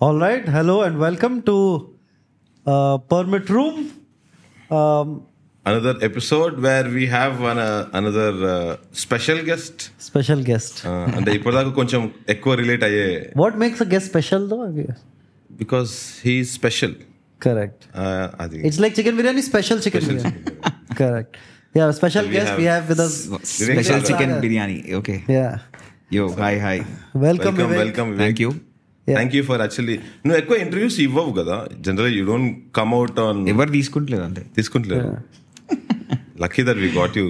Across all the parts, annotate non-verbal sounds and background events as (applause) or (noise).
All right. Hello and welcome to uh, Permit Room. Um, another episode where we have one, uh, another uh, special guest special guest. Uh, అంటే ఇప్పటిదాకా కొంచెం ఎక్కువ relate అయ్యే What makes a guest special though? Because he special Correct. అది It's like chicken biryani, special chicken Special biryani. (laughs) Correct. Yeah, special we guest have- we have with us. Special Vivek chicken Sagar. biryani. Okay. Yeah. Yo, hi, hi. Welcome, welcome Vivek. Welcome Thank you. Yeah. Thank you for actually నువ్వు ఎక్కువ interviews ఇవ్వవు కదా? General you don't come out on ఎవరు తీసుకుంటలేదు అంతే. తీసుకుంటలేరు lucky that we got you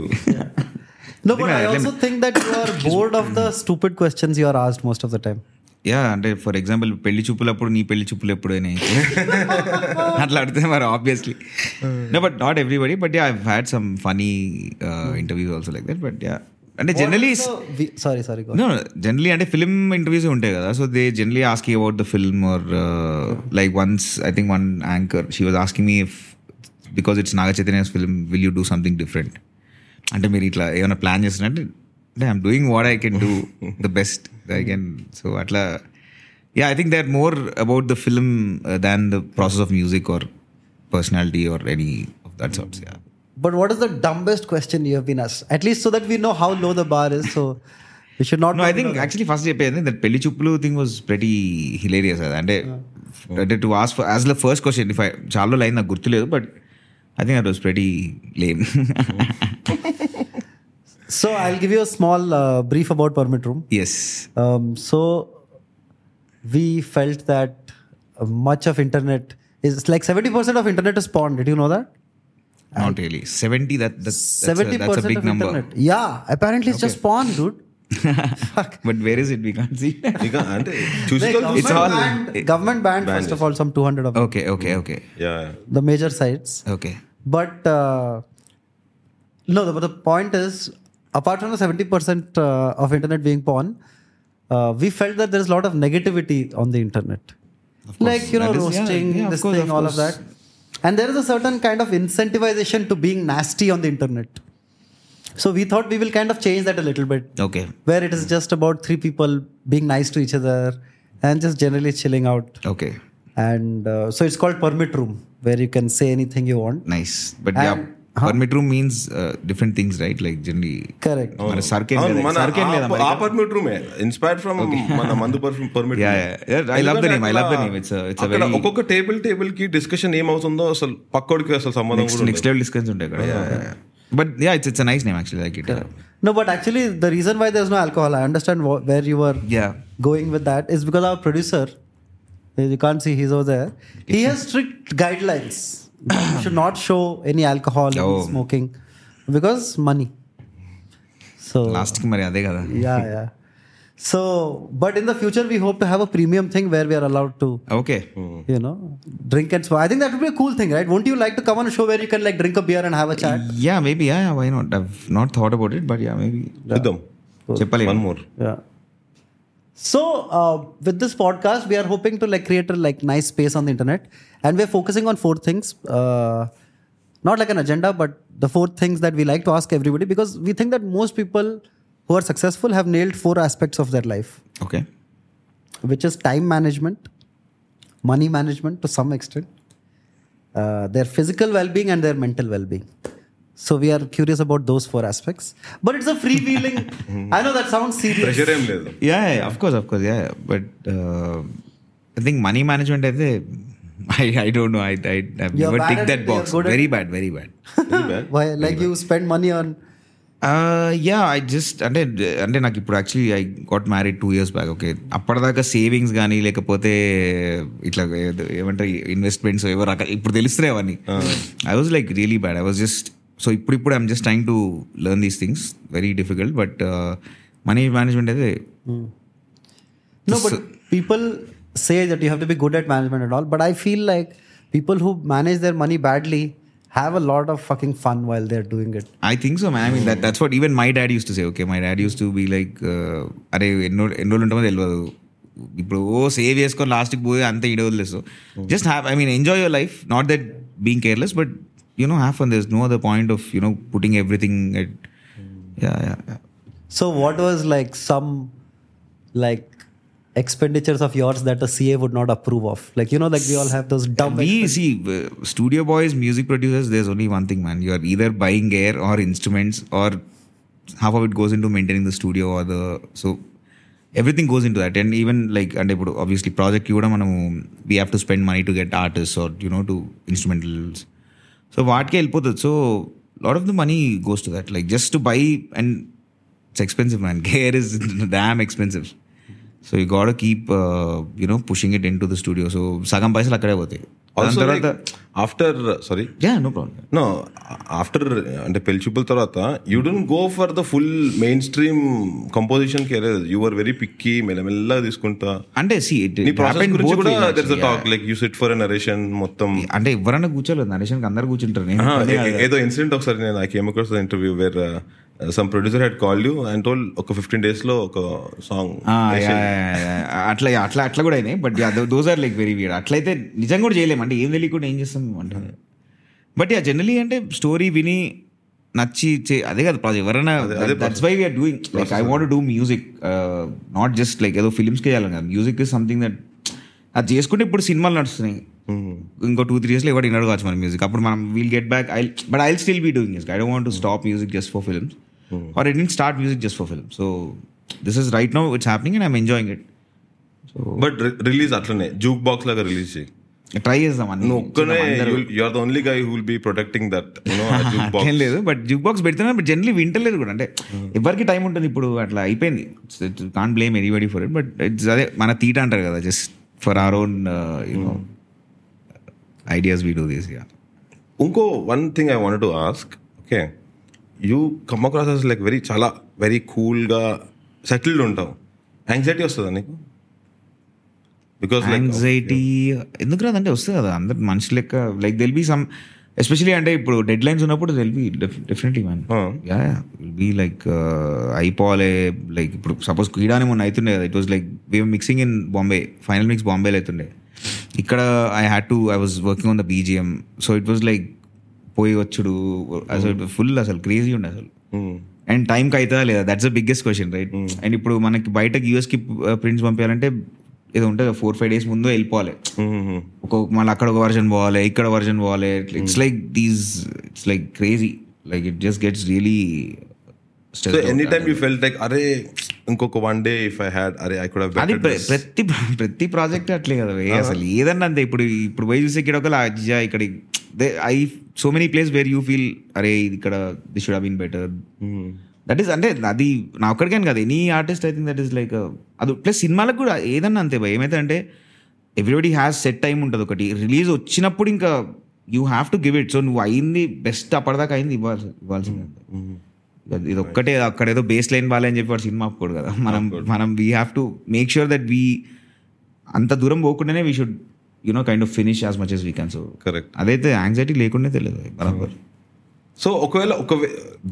No, but I I- also think that you are bored of the stupid questions you are asked most of the time. Yeah అంటే for example పెళ్ళి చూపులప్పుడు నీ పెళ్ళి చూపులు ఎప్పుడు అయినాయి (laughs) అట్లా అడితే మరి obviously no but not everybody but yeah I had some funny interviews also like that but yeah అంటే జనరలీ. Go. నో జనరలీ అంటే ఫిల్మ్ ఇంటర్వ్యూస్ ఉంటాయి కదా so they generally asking about the film or like once I think one anchor she was asking me if because it's Naga Chaitanya's film will you do something different అంటే మీరు ఇట్లా ఏమైనా plan చేస్తున్నారంటే అంటే I'm doing what I can do the best I can so అట్లా yeah I think they are more about the film than the process of music or personality or any of that sorts yeah But what is the dumbest question you have been asked? At least so that we know how low the bar is. So we should not. No I go think below that. Actually first చెప్పేది that పెళ్లి చూపులు thing was pretty hilarious అది అంటే అంటే to as as the first question if I చాలా line నాకు గుర్తులేదు but I think that was pretty lame (laughs) So I'll give you a small uh, brief about Permit Room. Yes Um, so we felt that uh, much of internet is like 70% of internet is porn. Did you know Not really. 70, that, that, 70 that's, a, that's a big number. Internet. Yeah, apparently it's okay. just porn, dude. (laughs) But where is it? We can't see. (laughs) we can't. Eh? Choose it's all banned, it, government banned, banned first of all some 200 of them. Okay, okay, okay. Yeah. The major sites. Okay. But uh, no, the, but the point is, apart from the 70% uh, of internet being porn, uh, we felt that there is a lot of negativity on the internet. Course, like you know, roasting yeah, yeah, this course, thing, all of that. And there is a certain kind of incentivization to being nasty on the internet. So we thought we will kind of change that a little bit. Okay. Where it is just about three people being nice to each other and just generally chilling out. Okay. And uh, so it's called Permit Room, where you can say anything you want. Nice. But and, yeah, huh? Permit room means different things right like generally Correct. మన సర్కేం అవును, లేదా మన సర్కేం లేదా ఆ- ఆ permit రూమే inspired from మన మందు permit Yeah, yeah. Yeah, I love the name. I love the name. It's a- it's a very- ఒక్కొక్క టేబుల్ టేబుల్ కి డిస్కషన్ ఏమవుతుందో అసలు పక్కోడికి అసలు సంబంధం నెక్స్ట్ కూడా నెక్స్ట్ లెవెల్ డిస్కషన్స్ ఉంటాయి ఇక్కడ but yeah it's it's nice name actually like it No, but actually, the reason why there's no alcohol, I understand wh- where you were yeah going with that, is because our producer, you can't see he's over there, he has strict guidelines. you should not show any alcohol, and any oh. smoking, because money. So last Yeah, yeah. So, but in the future, we hope to have a premium thing where we are allowed to. Okay. Mm. You know, drink and smoke. I think that would be a cool thing, right? Won't you like to come on a show where you can like drink a beer and have a chat? Yeah, maybe. Yeah, yeah why not? I've not thought about it, but yeah, maybe. Yeah. One more. Yeah. So uh, with this podcast, we are hoping to like create a like nice space on the internet, and we're focusing on four things. Uh, not like an agenda, but the four things that we like to ask everybody because we think that most people who are successful have nailed four aspects of their life, Okay. which is time management, money management to some extent, uh, their physical well-being, and their mental well-being. So we are curious about those four aspects, but it's a freewheeling. (laughs) I know that sounds serious. Pressure ఏం లేదు yeah of course of course yeah but I think money management అయితే I I don't know I I You're never bad tick at that it, you're box good at very it. Bad very bad Why? Like you spend money on. Yeah I just అంటే అంటే నాకు ఇప్పుడు actually I got married two years back okay అప్పటిదాకా savings కానీ లేకపోతే ఇట్లా ఏమంటారు investments ఏవో రకాల ఇప్పుడు తెలుస్తున్నాయి అవన్నీ I was like really bad I was just so ఇప్పుడు ఇప్పుడు I'm just trying to learn these things very difficult but money management అయితే No, but people say that you have to be good at management and all. But I feel like people who manage their money badly have a lot of fucking fun while they're doing it. I think so man I mean that that's what even my dad used to say okay my dad used to be like అరే ఎన్నో ఎన్ని రోజులు ఉంటామో తెలియదు ఇప్పుడు ఓ save చేసుకొని లాస్ట్కి పోయి అంతే ఇడే వదిలేసు just have I mean enjoy your life not that being careless but you know have fun there's no other point of you know putting everything at hmm. yeah, yeah, yeah. so what was like some like expenditures of yours that a CA would not approve of? Like, you know, like we all have those dumb. We see uh, studio boys, music producers, there's only one thing, man. You're either buying gear or instruments, or half of it goes into maintaining the studio or the. So everything goes into that. And even like, and obviously, project we have to spend money to get artists or, you know, to instrumentals. So వాటికే వెళ్ళిపోతుంది so lot of the money goes to that like just to buy and it's expensive man gear is damn expensive so you got keep you know pushing it into the studio so సగం పైసలు అక్కడే పోతాయి. దాని తర్వాత after sorry yeah no problem no after అంటే పెళ్ళి తర్వాత you don't go for the full main stream కంపోజిషన్కి you are very picky మెల్లమెల్లగా తీసుకుంటా. అంటే సి నీ ప్రాసెస్ గురించి కూడా there is talk like you sit for narration మొత్తం. అంటే ఎవరన్నా కూర్చోలేదు నరేషన్కి అందరు కూర్చుంటారు. ఏదో ఇన్సిడెంట్ ఒకసారి నేను interview where some producer head call you and told ఒక ఫిఫ్టీన్ డేస్లో ఒక సాంగ్ యా. అట్లా అట్లా అట్లా కూడా అయినాయి. But those are like very weird అట్లయితే నిజంగా కూడా చేయలేము. అంటే ఏం తెలియకుండా ఏం చేస్తాం మేము అంటే బట్ యా జనరలీ అంటే స్టోరీ విని నచ్చి చే- అదే కదా ప్రాజెక్ట్ ఎవరైనా that's why we are doing like I want do music not just like ఏదో ఫిల్మ్స్కి చేయాలి కదా. మ్యూజిక్ ఇస్ సంథింగ్ దట్ అది చేసుకుంటే ఇప్పుడు సినిమాలు నడుస్తున్నాయి. ఇంకో టూ త్రీ ఇయర్స్లో ఎవరు వినడు కావచ్చు మన మ్యూజిక్ అప్పుడు మనం we'll get back I but I still be doing I don't want to stop music just for films or it start music just for film so this is right now it's happening and I'm enjoying it but release అట్లనే. Jukebox లాగా release చేయి. Try చేద్దాం అన్ని. ఒక్కనే you are the only guy who will be protecting that jukebox లేదు but juke box పెడుతున్నా but generally వింటలేదు కూడా. అంటే ఎవరికి టైం ఉంటుంది ఇప్పుడు అట్లా అయిపోయింది. Can't blame anybody for it but it's అదే మన తీట అంటారు కదా just for our own you know ideas we do this yeah ఇంకో one thing I want to ask okay you come across as like very చాలా very కూల్గా settled ఉంటావు. Anxiety వస్తుందా నీకు? బికాస్ యాంగ్జైటీ ఎందుకు రాదంటే వస్తుంది కదా అందరు మనిషి లెక్క like they'll be some especially అంటే ఇప్పుడు డెడ్ లైన్స్ ఉన్నప్పుడు they'll be definitely man yeah will be like అయిపోవాలి లైక్ ఇప్పుడు సపోజ్ క్రీడాని మొన్న అవుతుండే కదా it was like we mixing in Bombay final mix బాంబేలో అవుతుండే ఇక్కడ I had to I was working on the BGM so it was like పోయి వచ్చుడు అసలు ఫుల్ అసలు క్రేజీ ఉండే అసలు. అండ్ టైంకి అవుతుందా లేదా? That's the biggest question right and ఇప్పుడు మనకి బయటకి యూఎస్కి ప్రింట్స్ పంపించాలంటే ఏదో ఉంటుంది ఫోర్ ఫైవ్ డేస్ ముందు వెళ్ళిపోవాలి. ఒక మళ్ళీ అక్కడ ఒక వర్జన్ పోవాలి ఇక్కడ వర్జన్ పోవాలి. It's like these it's like crazy like it just gets really so any time you like అరే ఇంకొక one day if I had అరే ఐ కుడ్ అది ప్ర- ప్రతి ప్రతి ప్రాజెక్ట్ అట్లే కదా అసలు ఏదన్నా అంతే. ఇప్పుడు ఇప్పుడు పోయి చూస్తే ఇక్కడ ఒక అజ్జా ఇక్కడ I so many place where you feel అరే ఇది ఇక్కడ this should been better that is అంటే అది నా ఒక్కడికని కాదు. Any artist I think that is like అది ప్లస్ సినిమాలకు కూడా ఏదన్నా అంతే భయ. ఏమైతే అంటే ఎవ్రీబడి హ్యాస్ సెట్ టైం ఉంటుంది ఒకటి. రిలీజ్ వచ్చినప్పుడు ఇంకా you have to give it so నువ్వు అయింది బెస్ట్ అప్పటిదాకా అయింది ఇవ్వాల్సి ఇవ్వాల్సిందే. ఇది- ఇది ఒక్కటే అక్కడ ఏదో బేస్ లైన్ బాలే అని చెప్పి వాడు సినిమా ఆపుకోడు కదా. మనం మనం we have to make sure that we అంత దూరం పోకుండానే we should you know kind of finish as much as we can so correct అదైతే యాంగ్జైటీ లేకుండా తెలియదు బరాబర్. సో ఒకవేళ ఒక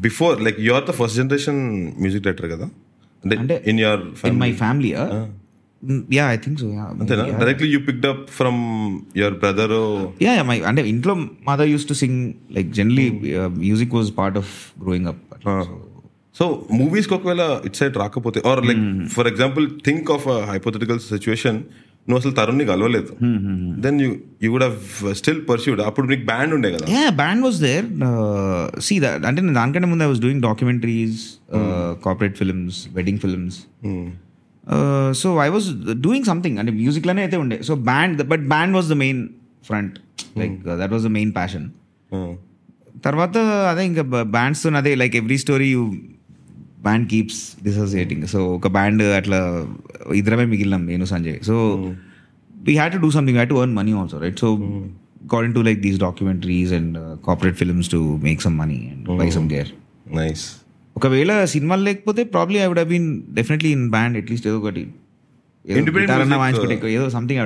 before like you are the first generation music director కదా? అంటే in your in my family yeah I think so అంతేనా? Directly you picked up from your brother yeah my అంటే ఇంట్లో mother used to sing like generally music was part of growing up so మూవీస్కి ఒకవేళ it side రాకపోతే or like for example think of hypothetical situation నువ్వు అసలు తరుణ్ని కలవలేదు. Then you you would still pursued అప్పుడు నీకు బ్యాండ్ ఉండే కదా? Yeah band was there see that అంటే నేను దానికంటే ముందు I was doing documentaries corporate films wedding films so I was doing something అంటే మ్యూజిక్లోనే అయితే ఉండే. So band but band was the main front like that was the main passion తర్వాత అదే ఇంకా బ్యాండ్స్ అదే like every story you band keeps dissociating so ఒక band అట్లా ఇద్దరమే మిగిలినాం నేను Sanjay. So we had to do something had to earn money also right so according to like these documentaries and corporate films to make some money and buy some gear nice ఒకవేళ సినిమాలు లేకపోతే probably I would been definitely in band at least ఏదో ఒకటి. ఎక్కువ ఏదో something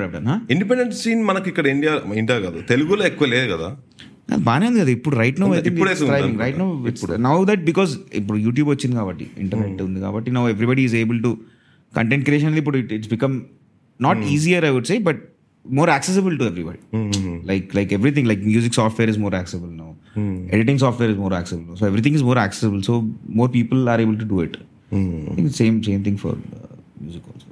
independent scene మనకి ఇక్కడ India India కాదు. తెలుగులో ఎక్కువ లేదు కదా. బాగానే ఉంది కదా ఇప్పుడు రైట్ నో ఇప్పుడైతే ఉంది right no now that because ఇప్పుడు యూట్యూబ్ వచ్చింది కాబట్టి ఇంటర్నెట్ ఉంది కాబట్టి now everybody is able to content creation ఇప్పుడు it's become not easier I would say but more accessible to everybody like like everything like music software is more accessible now editing software is more accessible so everything is more accessible so more people are able to do it same same thing for music also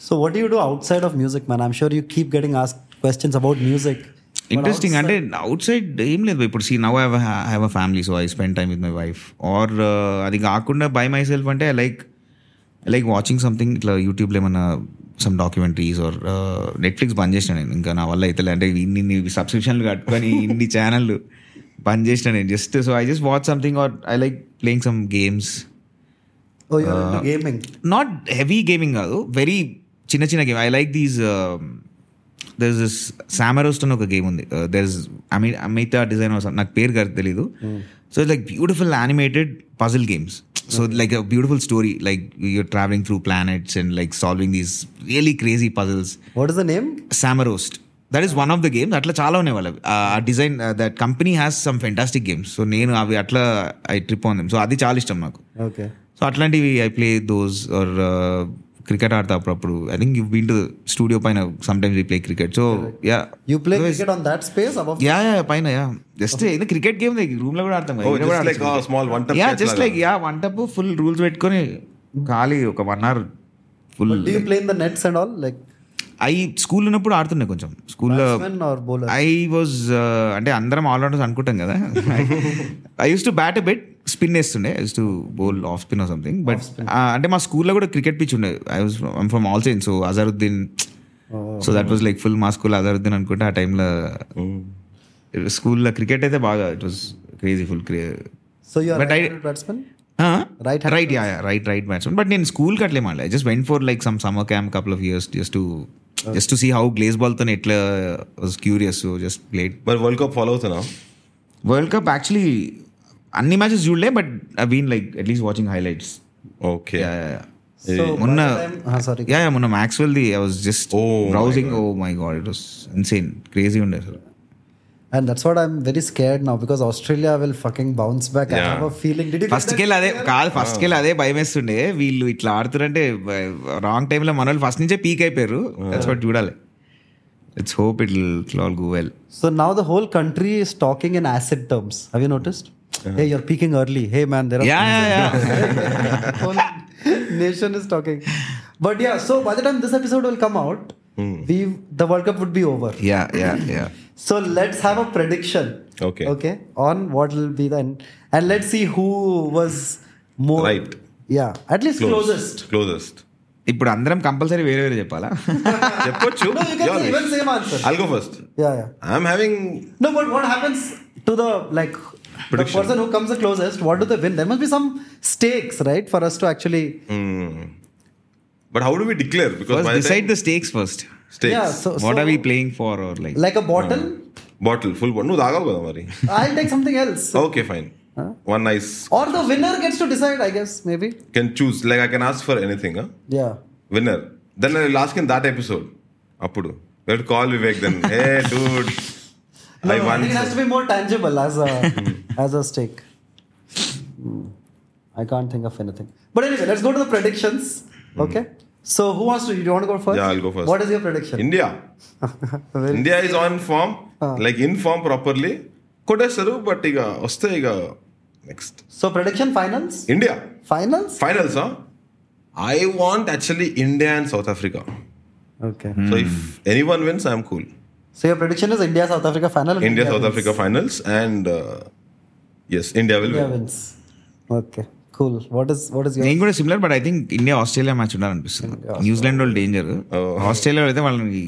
So what do you do outside of music, man? I'm sure you keep getting asked questions about music. interesting outside- అంటే outside ఏం లేదు ఇప్పుడు see now I have a family so I spend time with my wife or అది కాకుండా by myself అంటే I like I like watching something ఇట్లా యూట్యూబ్లో ఏమన్నా సమ్ డాక్యుమెంటరీస్ ఆర్ నెట్ఫ్లిక్స్ బంద్ చేసిన నేను. ఇంకా నా వల్ల అయితే అంటే ఇన్ని సబ్స్క్రిప్షన్లు కట్టుకొని ఇన్ని ఛానళ్ళు బంద్ చేసిన నేను. Just so I just watch something or I like playing some games gaming. Not heavy gaming కాదు. వెరీ చిన్న చిన్న game I like these there is Samorost అని ఒక గేమ్ ఉంది. దర్ ఇస్ అమి అమితా డిజైన్ నాకు పేరు గారు తెలీదు. So like beautiful animated puzzle games so like a beautiful story like you're travelling through planets and like solving these really crazy puzzles What is the name? Samorost that is one of the games అట్లా చాలా ఉన్నాయి వాళ్ళవి. ఆ design that company has some fantastic games so నేను అవి అట్లా I trip on them so అది చాలా ఇష్టం నాకు. Okay. సో అట్లాంటివి I play those or cricket ఆడతా అప్పుడప్పుడు I think you been to studio పైన sometimes play cricket so yeah You play cricket on that space above? Yeah yeah పైన యా జస్ట్ ఇది క్రికెట్ గేమ్ రూమ్లో కూడా ఆడతాం just like a small one tap yeah just. Like yeah one tap full rules పెట్టుకొని ఖాళీ ఒక one hour full Do you play in the nets and all? Like I school ఉన్నప్పుడు ఆడుతుండే కొంచెం. స్కూల్లో? ఐ వాజ్ అంటే అందరం ఆల్రౌండర్స్ అనుకుంటాం కదా. I used to bat but spin వేస్తుండే. I used to bowl off spin or something but అంటే మా స్కూల్లో కూడా క్రికెట్ పిచ్ ఉండే. I was from All Saints so Azharuddin so that was like full మా స్కూల్ అజరుద్దీన్ అనుకుంటే ఆ టైంలో స్కూల్లో క్రికెట్ అయితే బాగా it was crazy full I- right batsman? Right right right right batsmen but నేను స్కూల్కి అట్లే మాడలే just went for like some summer camp couple of years just to just to see how గ్లేస్ బాల్తో ఎట్లా క్యూరియస్ జస్ట్ ప్లేడ్ మరి world cup follow అవుతున్నా world cup actually అన్ని matches చూడలే but I been like at least watching highlights okay So మొన్న. Yeah మొన్న Maxwell the I was just Oh my browsing oh my god it was insane crazy ఉండే అసలు. And that's what I'm very scared now because Australia will fucking bounce back. I Yeah. have a feeling. Did you get first? కెళ్ళి అదే కాదు first కెళ్ళి అదే భయం వేస్తుండే వీళ్ళు ఇట్లా ఆడుతురంటే రాంగ్ టైంలో మన వాళ్ళు ఫస్ట్ నుంచే పీక్ అయిపోయారు దట్స్ వాట్ చూడాలి it's hope it it all go well So now the whole country is talking in acid terms. Have you noticed? Hey, you're peaking early. Hey, man, there are. Yeah yeah yeah whole nation is talking. But yeah, so by the time this episode will come out, we the World Cup would be over. Yeah yeah yeah So let's have a prediction. Okay. Okay. On what will be then, and let's see who was more Right. Yeah, at least closest. Closest ఇప్పుడు అందరం compulsory (laughs) వేరే వేరే చెప్పాలా చెప్పొచ్చు No, you can say even same answer. I'll go first. Yeah, yeah. I'm having No, but what happens to the like Prediction. the person who comes the closest? What do they win? There must be some stakes, right, for us to actually. But how do we declare? Because by the decide time the stakes first stakes. Yeah, so, what so are we playing for or like? Like a bottle? Uh, bottle, full bottle. No, I'll take something else. Okay, fine. Huh? One nice. Or the winner gets to decide, I guess, maybe. Can choose. Like, I can ask for anything, huh? Yeah. Winner. Then I'll ask in that episode. Apudu. We'll call Vivek then. (laughs) hey, dude. No, I, want think it has to be more tangible as a, (laughs) as a stake. Hmm. I can't think of anything. But anyway, let's go to the predictions. Hmm. Okay. Mm. So who wants to? Do you want to go first? Yeah, I'll go first. What is your prediction? India. (laughs) India is on form, ah. like in form properly. Kodesaru, but iga oste iga next. So prediction finals. India finals. Finals, huh? I want actually India and South Africa. Okay. So if anyone wins, I'm cool. So your prediction is India South Africa final. India South Africa finals and uh, yes, India will India win. India wins. Okay. What is what is your? నేను కూడా similar but I think India Australia match ఉండాలనిపిస్తుంది. New Zealand వాళ్ళు danger Australia అయితే వాళ్ళని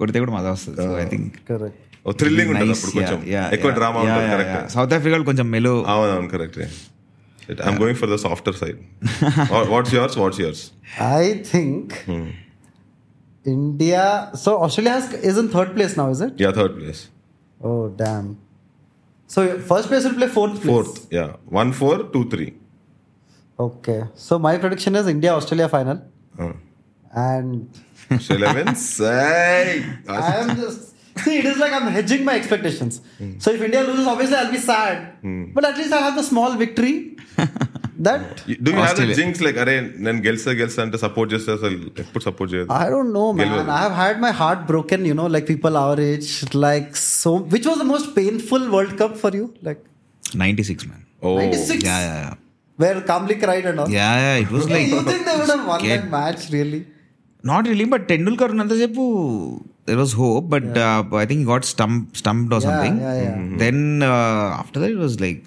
కొడితే కూడా మజా వస్తుంది. So I think Correct. Thrilling ఉంటుంది అప్పుడు కొంచెం. ఎక్కువ డ్రామా ఉంటుంది కరెక్ట్ సౌత్ ఆఫ్రికా కొంచెం మెలో అవునవును correct I'm going for the softer side what's yours what's yours I think India. So Australia has, is in third place now, is it? Yeah third place Oh damn. So first place will play fourth place. Fourth yeah one four two three Okay. So my prediction is India Australia final. Oh. And Australia (laughs) wins. hey, I am just see. It is like I'm hedging my expectations. Mm. So if India loses, obviously I'll be sad. Mm. But at least I'll have the small victory. (laughs) that do you have the jinx like array then gelsa gelsa and support just as put support just i don't know man i have had my heart broken you know like people our age like so which was the most painful world cup for you like 96 man oh 96 yeah yeah yeah Where Kamli cried and all. Yeah yeah it was Hey, like you think they would have won scared. that match really? Not really but Tendulkar ఉన్నంతసేపు there was hope but I think got stump stumped or something yeah, yeah. Then after that it was like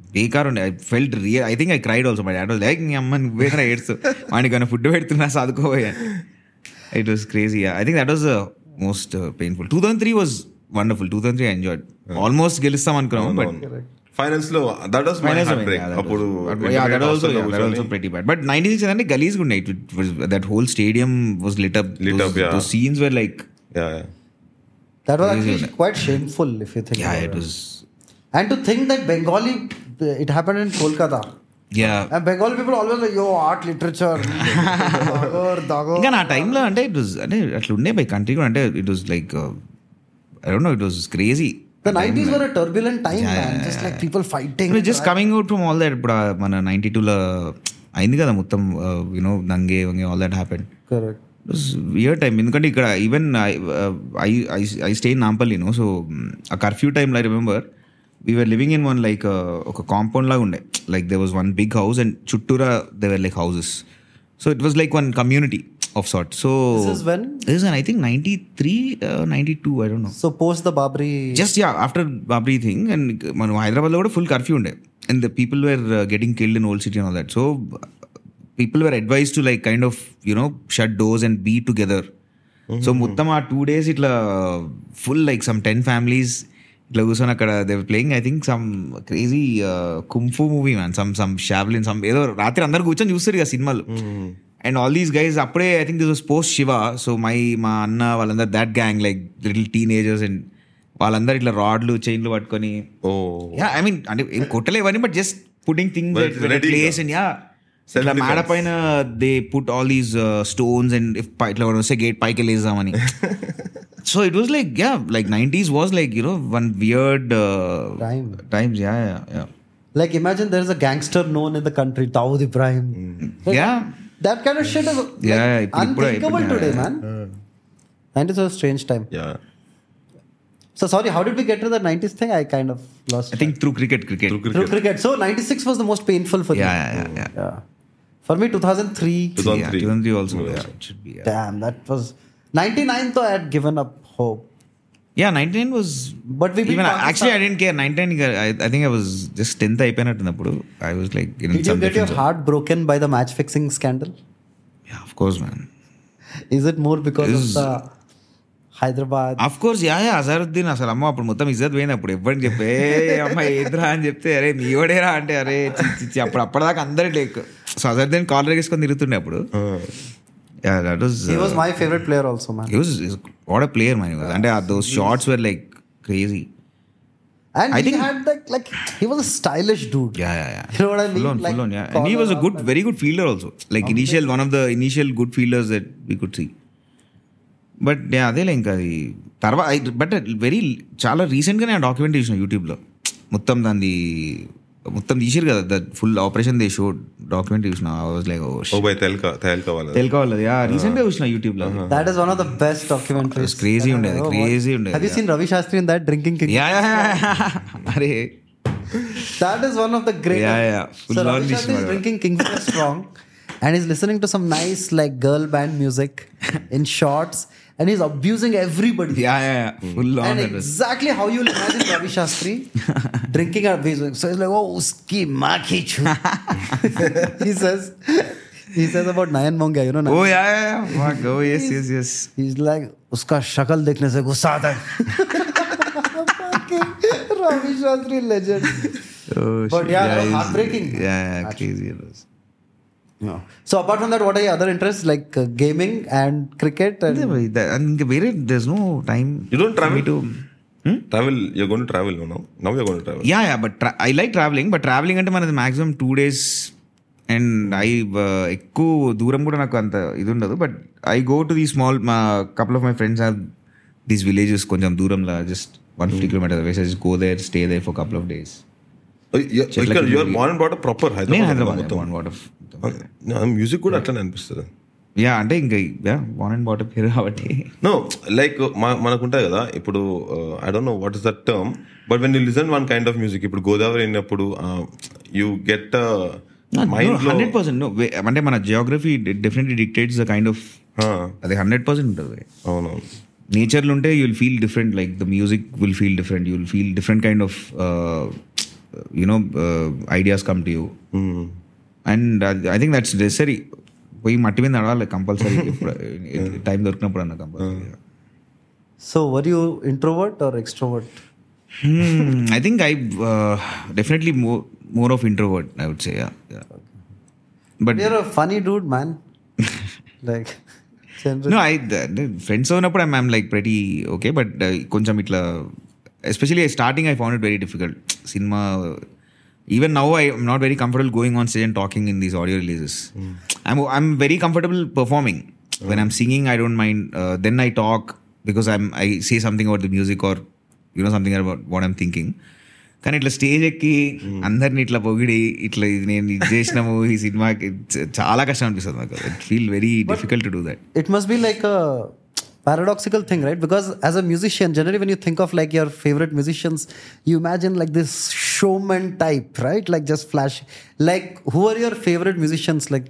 బేకార్ ఉండే I felt real I think I cried also my dad like నీ అమ్మ నువ్వేనా ఏడ్స్ వాడికి ఏమైనా food పెడుతున్నా చదువుకోబోయా it was crazy I think that was most painful two thousand three was wonderful two thousand three enjoyed almost గెలుస్తాం అనుకున్నాం but ఫైనల్స్లో that was my heart break అప్పుడు pretty bad. But 96 అంటే గలీజ్ ఉండే it that whole stadium was lit up Lit up, yeah. Scenes were like That was actually quite shameful if you think yeah about it it. Was And to think that Bengali, it happened in Kolkata. Yeah And Bengali people always like, yo, art, literature. Dagor, Dagor. ఇంకా నా టైంలో అంటే it was అంటే అట్లా ఉండే by country కూడా అంటే it was like I don't know it was crazy The 90s were a turbulent time, man. Just like people fighting. All that ఇప్పుడు మన నైన్టీ టూలో అయింది కదా మొత్తం యునో దంగే వంగే all that happen Correct. We're time ఎందుకంటే ఇక్కడ even I I stay in Nampally no so ఆ కర్ఫ్యూ టైంలో I remember we're living in one like ఒక కాంపౌండ్ లాగా ఉండే. Like there was one big house and చుట్టూరా there were like houses so it was like one community of sort so This is when? This I think ninety three ninety two I don't know So post the Babri. Just yeah after Babri thing and మనం హైదరాబాద్లో కూడా full curfew ఉండే. And the people were getting killed in old city and all that so people were advise to like kind of you know shut doors and be together so మొత్తం ఆ two days ఇట్లా full like some ten families ఇట్లా కూర్చొని అక్కడ they playing I think some crazy kung fu movie man some some Shaolin some ఏదో రాత్రి అందరు కూర్చొని చూస్తారు ఇక సినిమాలు. అండ్ ఆల్ దీస్ గైస్ అప్పుడే I think this was post Shiva so my మా అన్న వాళ్ళందరూ that gang like little teenagers and వాళ్ళందరూ ఇట్లా రాడ్లు చైన్లు పట్టుకొని ఓ యా ఐ మీన్ అంటే ఏం కొట్టలేవని but just putting thing But ready place and yeah ఇట్లా Self-defense. మేడ పైన they put all these stones and if ఇట్లా వస్తే గేట్ పైకి వెళ్ళేద్దామని so it was like yeah like nineties was like you know one weird Time. Times yeah yeah Like imagine there's a gangster known in the country, Dawood Ibrahim. Like, yeah that kind of shit is like, yeah, unthinkable today, man. And it's a strange time. Yeah. So sorry, how did we get to the 90s thing? I kind of lost. I track. think through cricket, cricket. Through cricket. Through cricket. So 96 was the most painful for yeah, me. Yeah, yeah, yeah, yeah. For me, 2003. 2003, yeah, 2003 also. Yeah. Should be. Yeah. Damn, that was 99. Though I had given up hope. Yeah, 99 was. But we beat even Pakistan. actually, I didn't care. 99, I, I think I was just 10th అయిపోయినట్టున్నప్పుడు I was like in Did you some get your different zone. heart broken by the match fixing scandal? Yeah, of course, man. Is it more because Is- of the Hyderabad? Of course yeah yeah Azharuddin అసలు అమ్మ అప్పుడు మొత్తం ఇజ్జత్ పోయింది అప్పుడు ఎవరిని చెప్పి అమ్మ ఏద్రా అని చెప్తే అరే నీవడేరా అంటే అరే చి, చి, చి, అప్పుడు అప్పటిదాకా అందరి లైక్ సో అజరుద్దీన్ కాలర్ వేసుకొని తిరుగుతుండే అప్పుడు yeah that was He was my favorite player also, man. he was what a player my was అంటే those shorts were like crazy And I he think- had like like he was a stylish dude. Yeah, yeah, yeah. You know what I mean? Full on, Like, full on, yeah. And he was a good, very good fielder also. Like initial, one of the initial good fielders that we could see. But అదేలే ఇంకా అది తర్వాత but very చాలా రీసెంట్గానే ఆ documentary చూసిన యూట్యూబ్లో మొత్తం దాన్ని మొత్తం తీసారు కదా the full operation they show documentary చూసిన was like oh by Tehelka Tehelka వాళ్ళ తెలుకోవాలి రీసెంట్గా చూసిన యూట్యూబ్లో That is one of the best documentaries. It's crazy that I ఉండేది, ever crazy watched. ఉండేది, Have you yeah. seen Ravi Shastri in that drinking king? Yeah అరే That is one of the great. Yeah, yeah. Full so on Ravi Shastri is Vishnu. drinking Kingfisher Strong, and he's listening to some nice like girl band music in shorts, and he's abusing everybody. Yeah, yeah, yeah. full on. And exactly how you imagine Ravi Shastri drinking a beer. So he's like, oh, uski maa ki He says, he says about Nayan Monga, you know. Nayan. Oh yeah, yeah, yeah. Go, Oh yes, yes, yes. He's like, uska shakal देखने se गुस्सा tha. है. Ravi Shastri legend. Oh, but yeah, yeah heartbreaking. Yeah, yeah, crazy it was. Yeah. So apart from that, what are your other interests like uh, gaming and cricket? And అదే మరి the- and ఇంకా వేరే there's no time You don't for me travel? to travel you gonna travel no now you gonna travel yeah yeah but I like travelling but travelling అంటే మనది maximum two days and I ఎక్కువ దూరం కూడా నాకు అంత ఇది ఉండదు but I go to the small మా couple of my friends are these villages కొంచెం దూరంలో just one fifty kilometre ways just go there stay there for couple of days proper music కూడా అట్లనే అనిపిస్తుంది. యా అంటే ఇంకా యా వన్ అండ్ వాటర్ పేరు కాబట్టి. నో లైక్ మనకుంటాయి కదా ఇప్పుడు I don't know what is that term but when you listen one kind of music ఇప్పుడు గోదావరి అయినప్పుడు యూ గెట్ హండ్రెడ్ పర్సెంట్ అంటే మన geography definitely dictates the kind of అది హండ్రెడ్ పర్సెంట్ ఉంటుంది. అవునవును నేచర్లో ఉంటే you'll feel different like the music will feel different you'll feel different kind of You know ideas come to you and I think that's necessary పోయి మట్టి మీద నడవాలి compulsory time దొరికినప్పుడు అన్న compulsory So, were you introvert or extrovert? I think I definitely more more of introvert I would say but You're a funny dude, man. like, generally. No I అంటే friends ఉన్నప్పుడు I'm like ప్రతి okay but కొంచెం ఇట్లా especially starting I found it very difficult cinema even now I am not very comfortable going on stage and talking in these audio releases I'm I'm very comfortable performing when I'm singing I don't mind then I talk because I'm I say something about the music or you know something about what I'm thinking కానీ ఇట్లా stage ఎక్కి అందరిని ఇట్లా పొగిడి ఇట్లా ఇది నేను ఇది చేసినాము ఈ సినిమాకి చ- చాలా కష్టం అనిపిస్తుంది నాకు it feel very difficult to do that it must be like a paradoxical thing, right? Because as a musician, generally when you think of like your favorite musicians, you imagine like this showman type, right? Like just flash. Like who are your favorite musicians? Like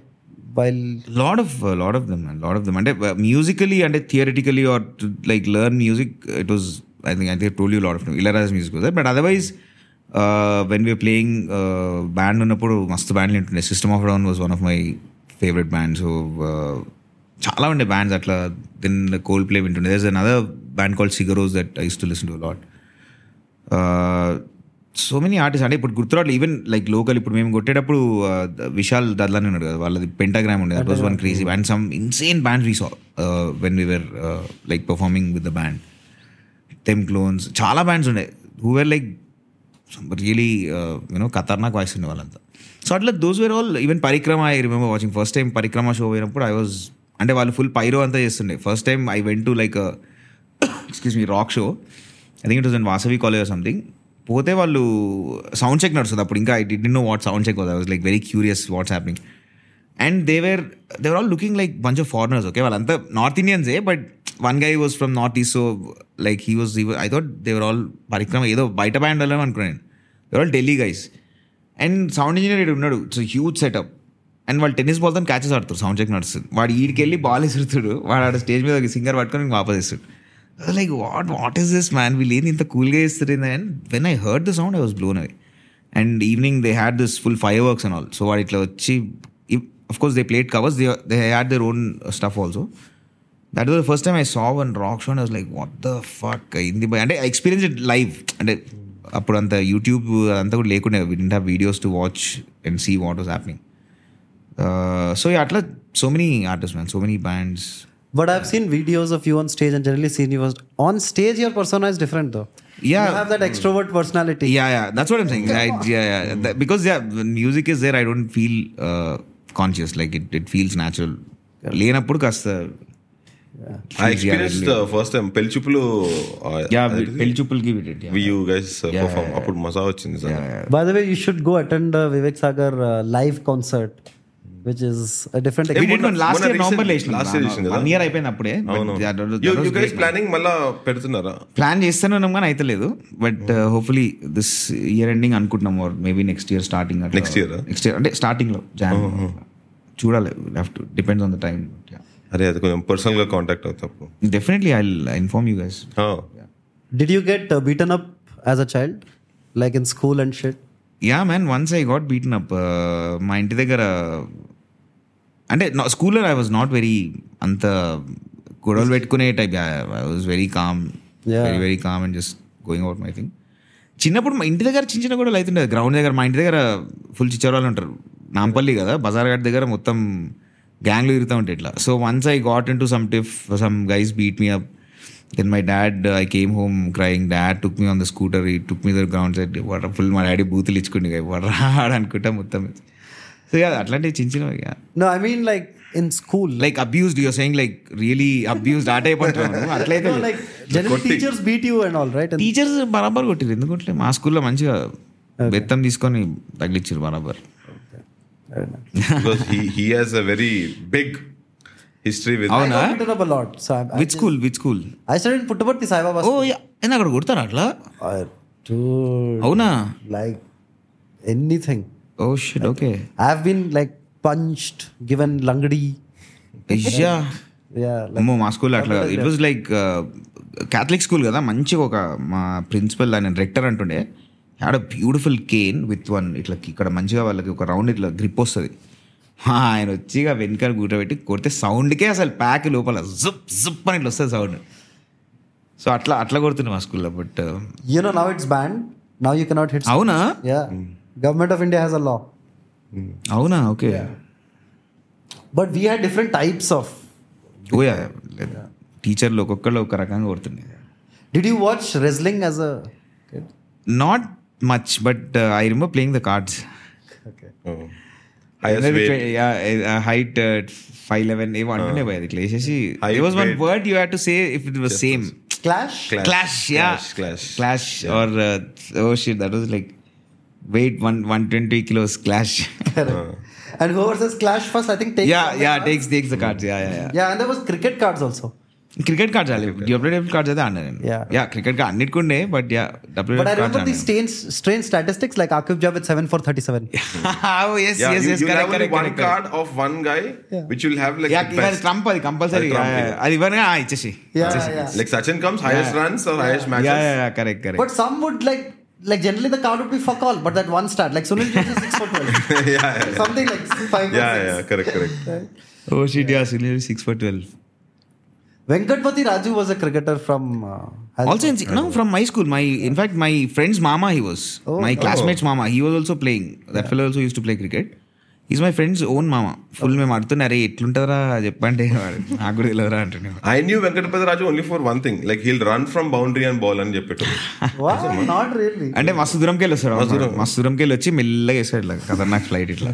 while lot of a lot of them, a lot of them. And uh, musically and uh, theoretically, or to, like learn music, it was I think I think I told you a lot of them. Music was there, but otherwise. Uh, when we were playing uh, band, on a must band, System of a Down was one of my favorite bands. So uh, చాలా ఉండే bands అట్లా then Coldplay వింటుండే. There's another band called Sigur Ros that I used to listen to lot so many artist అంటే ఇప్పుడు గుర్తురాట్లు even like local ఇప్పుడు మేము కొట్టేటప్పుడు విశాల్ దద్లాని ఉన్నాడు కదా వాళ్ళది పెంటాగ్రామ్ ఉండేది. That was one crazy band some insane band we saw when we were like performing with the band Them Clones చాలా బ్యాండ్స్ ఉండే. Who were like really you know Khatarnak voice ఉండే వాళ్ళంతా. సో అట్లా those were all even Parikrama I remember watching first time Parikrama show పోయినప్పుడు I was అంటే వాళ్ళు full pyro అంతా చేస్తుండే. First time I went to like excuse me rock show I think it was in Vasavi college something పోతే వాళ్ళు sound check నడుస్తుంది అప్పుడు. ఇంకా I D know what sound check was I was like very curious what's happening and they were all looking like bunch of foreigners okay వాళ్ళంతా north ఇండియన్సే but one guy was from north east so like he was I thought they were all Parikrama ఏదో బయట band వెళ్ళాను అనుకున్నాను they were all Delhi guys and sound engineer ఇక్కడ ఉన్నాడు. It's huge setup and వాళ్ళు tennis బాల్తో catches ఆడుతారు. Sound check నడుస్తుంది. వాడు ఈడికెళ్ళి బాల్ ఇసురుతాడు వాడు ఆడ స్టేజ్ మీద సింగర్ పట్టుకొని వాపస్ like what what is this man వీళ్ళు ఏంది ఇంత కూల్గా ఇస్తారు and when I heard the sound I was blown away and evening they had this full fireworks and all so వాడు ఇట్లా వచ్చి of course they played covers they they had their own stuff also that was the first time I saw one rock show show and i was like what అయింది by అంటే experience it live అంటే అప్పుడు అంత YouTube అంతా కూడా లేకుండా. We didn't have videos to watch and see what was happening so అట్లా so many artist man so many bands but i've seen videos of you on stage and generally seen you was on stage your persona is different though Yeah. you have that extrovert personality yeah yeah that's what i'm saying I, yeah yeah That- (laughs) because yeah when music is there i don't feel uh, conscious like it, it feels natural లేనప్పుడు కాస్త I experience first time పెళ్లి చూపులు yeah పెళ్లి చూపులకి we did, yeah. You guys perform అప్పుడు మజా వచ్చింది నిజంగా. by the way you should go attend uh, vivek sagar అయిపోయింది అప్పుడే యూ గైస్ ప్లానింగ్ మళ్ళా పెడుతున్నారా? ప్లాన్ చేస్తున్నాం కానీ అయితే లేదు but hopefully this year ending అనుకుంటున్నాం or maybe next year starting Next year? ఆ? నెక్స్ట్ ఇయర్ అంటే స్టార్టింగ్లో జాన్ చూడాలి have to depends on the time అరే అది కొంచెం పర్సనల్గా కాంటాక్ట్ అవుతా definitely I inform you guys did you get uh, beaten up as a child? Like in school and shit? Yeah man once I got beaten up మా ఇంటి దగ్గర అంటే స్కూల్లో ఐ వాజ్ నాట్ వెరీ అంత గొడవలు పెట్టుకునే type I was very calm. Very very calm and just going out my thing చిన్నప్పుడు మా ఇంటి దగ్గర చిన్న చిన్న గొడవలు అవుతుండే గ్రౌండ్ దగ్గర మా ఇంటి దగ్గర ఫుల్ చిచ్చరాలు ఉంటారు. నాంపల్లి కదా బజార్ ఘాట్ దగ్గర మొత్తం గ్యాంగ్లు తిరుగుతూ ఉంటాయి ఇట్లా. So once I got into some tiff some guys beat me up then my dad I came home crying dad took me on the scooter he took me the ground side full మా daddy బూతులు ఇచ్చుకుండి. రాడు అనుకుంటా మొత్తం. అట్లాంటివి చిన్న చిన్నవి I mean like in school like abuse your saying like really abuse ఆ టైప్ టీచర్స్ బరాబర్ కొట్టిరు ఎందుకంటే మా స్కూల్లో మంచిగా బెత్తం తీసుకొని తగిలిచ్చారు బరాబర్ వెరీ బిగ్ అవునా like anything oh shit okay I've been like punched given langdi. అయ్యా Yeah, like అమ్మో మా స్కూల్ అట్లా it was like Catholic school కదా మంచిగా ఒక మా ప్రిన్సిపల్ ఆయన రెక్టర్ అంటుండే had a beautiful cane with one ఇట్లా ఇక్కడ మంచిగా వాళ్ళకి ఒక రౌండ్ ఇట్లా గ్రిప్ వస్తుంది. ఆయన వచ్చి ఇక వెనకాల కూర్చోబెట్టి కొడితే సౌండ్కే అసలు ప్యాక్ లోపల జుప్ జుప్ అని ఇట్లా వస్తుంది సౌండ్ సో అట్లా అట్లా కొడుతుంది మా స్కూల్లో but you know now it's banned. Now you cannot hit. అవునా? Yeah, government of India has a law, అవునా okay but we had different types of. Oh yeah టీచర్లు ఒక్కొక్కళ్ళు ఒక రకంగా కొడుతుంది Did you watch wrestling as a kid? Not much but I remember playing the cards Okay. Highest weight height five eleven ఏమో అంటుండే పోయి అది ఇట్లా వేసేసి Height, it was one weight. Word you have to say if it was same Clash. Clash yeah Clash, clash. Clash or oh shit that was like Weight one one twenty kilos clash Correct. And whoever says clash first, I think takes. Yeah all the yeah cards. Takes takes the cards yeah yeah Yeah, and there was cricket cards also. Cricket cards ఆడాలి W cards అయితే ఆడినా నేను Yeah. Yeah cricket card అన్నిటికుండే but yeah W But I cards remember these strange, strange statistics like Akif Javed seven for thirty seven. oh yes Yeah, yes you, yes you'll correct have only correct one correct card of one guy, which will have like yeah the ఇవాళ best. Trump అది compulsory అది Trump, yeah. అది ఇవ్వనుగా ఆ, ఇచ్చేసి Yeah, yeah. Like Sachin comes, highest runs or highest matches. Yeah yeah correct correct But some would like like generally the count would be fuck all, but that one start, like Sunil is six for twelve, (laughs) yeah, yeah, something like five. Yeah, yeah, yeah, correct, correct. (laughs) right? Oh shit, yeah, Sunil is six for twelve. Venkatpati Raju was a cricketer from uh, also in, no from my school. My in fact, my friend's mama he was oh, my oh. classmate's oh. mama. He was also playing. That yeah. fellow also used to play cricket. He's my friend's own mama. Full మేము అడుగుతున్నా అరే ఎట్లుంటారా చెప్పంటే నాకు కూడా తెలియదురా అంటున్నాను I knew Venkatapati Raju only for one thing. Like he'll run from boundary and ball and చెప్పేటో Wow, not really. అంటే మస్తు దూరంకి వెళ్ళి వస్తాడు మస్తు దూరంకి వెళ్ళి వచ్చి మెల్లగా వేసాడు ఇట్లా ఖతర్నాక్ ఫ్లైట్ ఇట్లా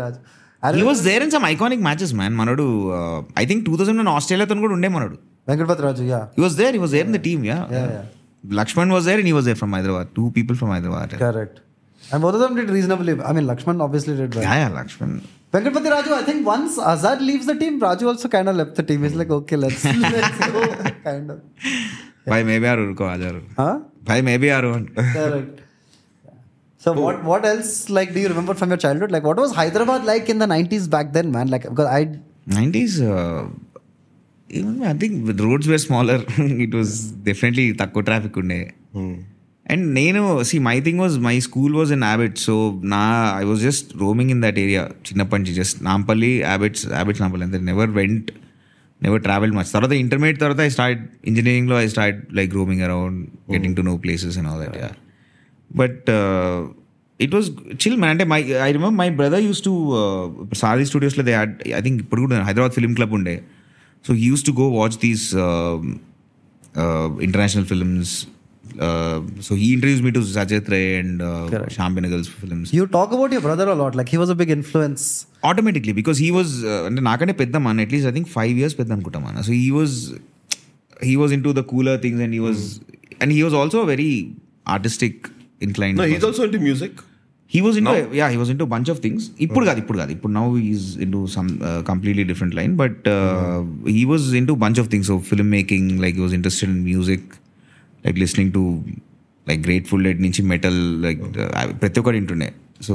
Raju. I he was there in some iconic matches man మనోడు I think two thousand one ఆస్ట్రేలియాతో కూడా ఉండే మనోడు Venkatpati Raju, yeah. He was there he was there in the team yeah Yeah, yeah. Laxman was there and he was there from Hyderabad two people from Hyderabad Correct. And both of them did reasonably. I mean, Lakshman obviously did well. Yeah, yeah, Lakshman. Venkatpati Raju, I think once Azad leaves the team, Raju also kind of left the team. He's like, okay, let's, (laughs) let's go. Kind of. Yeah. Bhai, maybe Aru ko Azar. Huh? Bhai, maybe Aru. Correct. So Ooh. what what else like do you remember from your childhood? Like what was Hyderabad like in the nineties back then, man? Like because I nineties, uh, even I think the roads were smaller. (laughs) it was definitely takko traffic. Hmm. And నేను C my thing was my school was in Abids so నా I was just roaming in that area చిన్నప్పటి నుంచి just Nampally Abids Abids Nampally అంతే never went never travel much తర్వాత intermediate తర్వాత I start ఇంజనీరింగ్లో I start like roaming around getting to know places and all that yeah but it was chill man అంటే my I remember my brother use to sorry స్టూడియోస్లో they had I think ఇప్పుడు కూడా Hyderabad film club ఉండే. So he use to go watch these international films So he introduce me to Satyajit Ray and Shyam Benegal's films you talk about your brother a lot. Like he was a big influence. Automatically because he was అంటే నాకంటే పెద్ద మన atleast I think five years పెద్ద అనుకుంటా మన so he was he was in to the cooler things and he was and he was also very artistic incline No, he's also into music. He was into yeah he was into bunch of things ఇప్పుడు కాదు ఇప్పుడు కాదు ఇప్పుడు now is into some completely different line but he was into bunch of things film making like he was interested in music like listening to like Grateful Dead నుంచి metal like ప్రతి ఒక్కటి వింటుండే so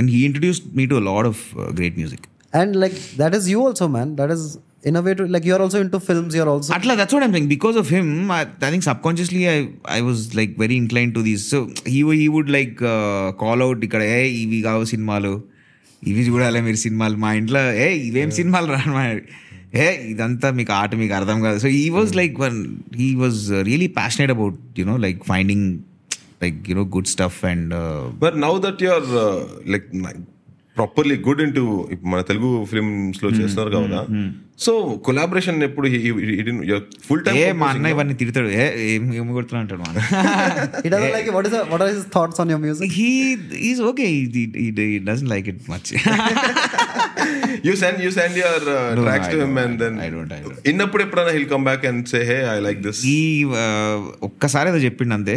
and he introduced me to lot of great music And like that is you also, man. That is in a way to like you're also into films. You're also Atla, that's what I'm saying. Because of him, I, I think subconsciously I I was like very inclined to these. So he he would like uh, call out ఇక్కడ ఏ ఇవి కావు సినిమాలు ఇవి చూడాలి మీరు సినిమాలు మా ఇంట్లో ఏ ఇవేం సినిమాలు రా మా ఏ ఇదంతా మీకు ఆట మీకు అర్థం కాదు సో ఈ was like one he was really passionate about you know like finding like you know good stuff and But now that you're uh, like properly good into మన తెలుగు ఫిల్మ్స్లో చేస్తున్నారు కదా. సో కొలాబరేషన్ ఎప్పుడు ఫుల్ ఏ time మా అన్న ఇవన్నీ తిడతాడు. ఏ కొడుతున్నా అంటాడు మా అన్న. (laughs) he doesn't like it. What is the, what are his thoughts on your music? he he's okay. He, he, he doesn't like it much. You send you send your tracks I to him don't, and then I don't, I don't. ఇన్నప్పుడు ఎప్పుడైనా he'll come back and say hey I like this ఈ ఒక్కసారి ఏదో చెప్పిండు అంతే.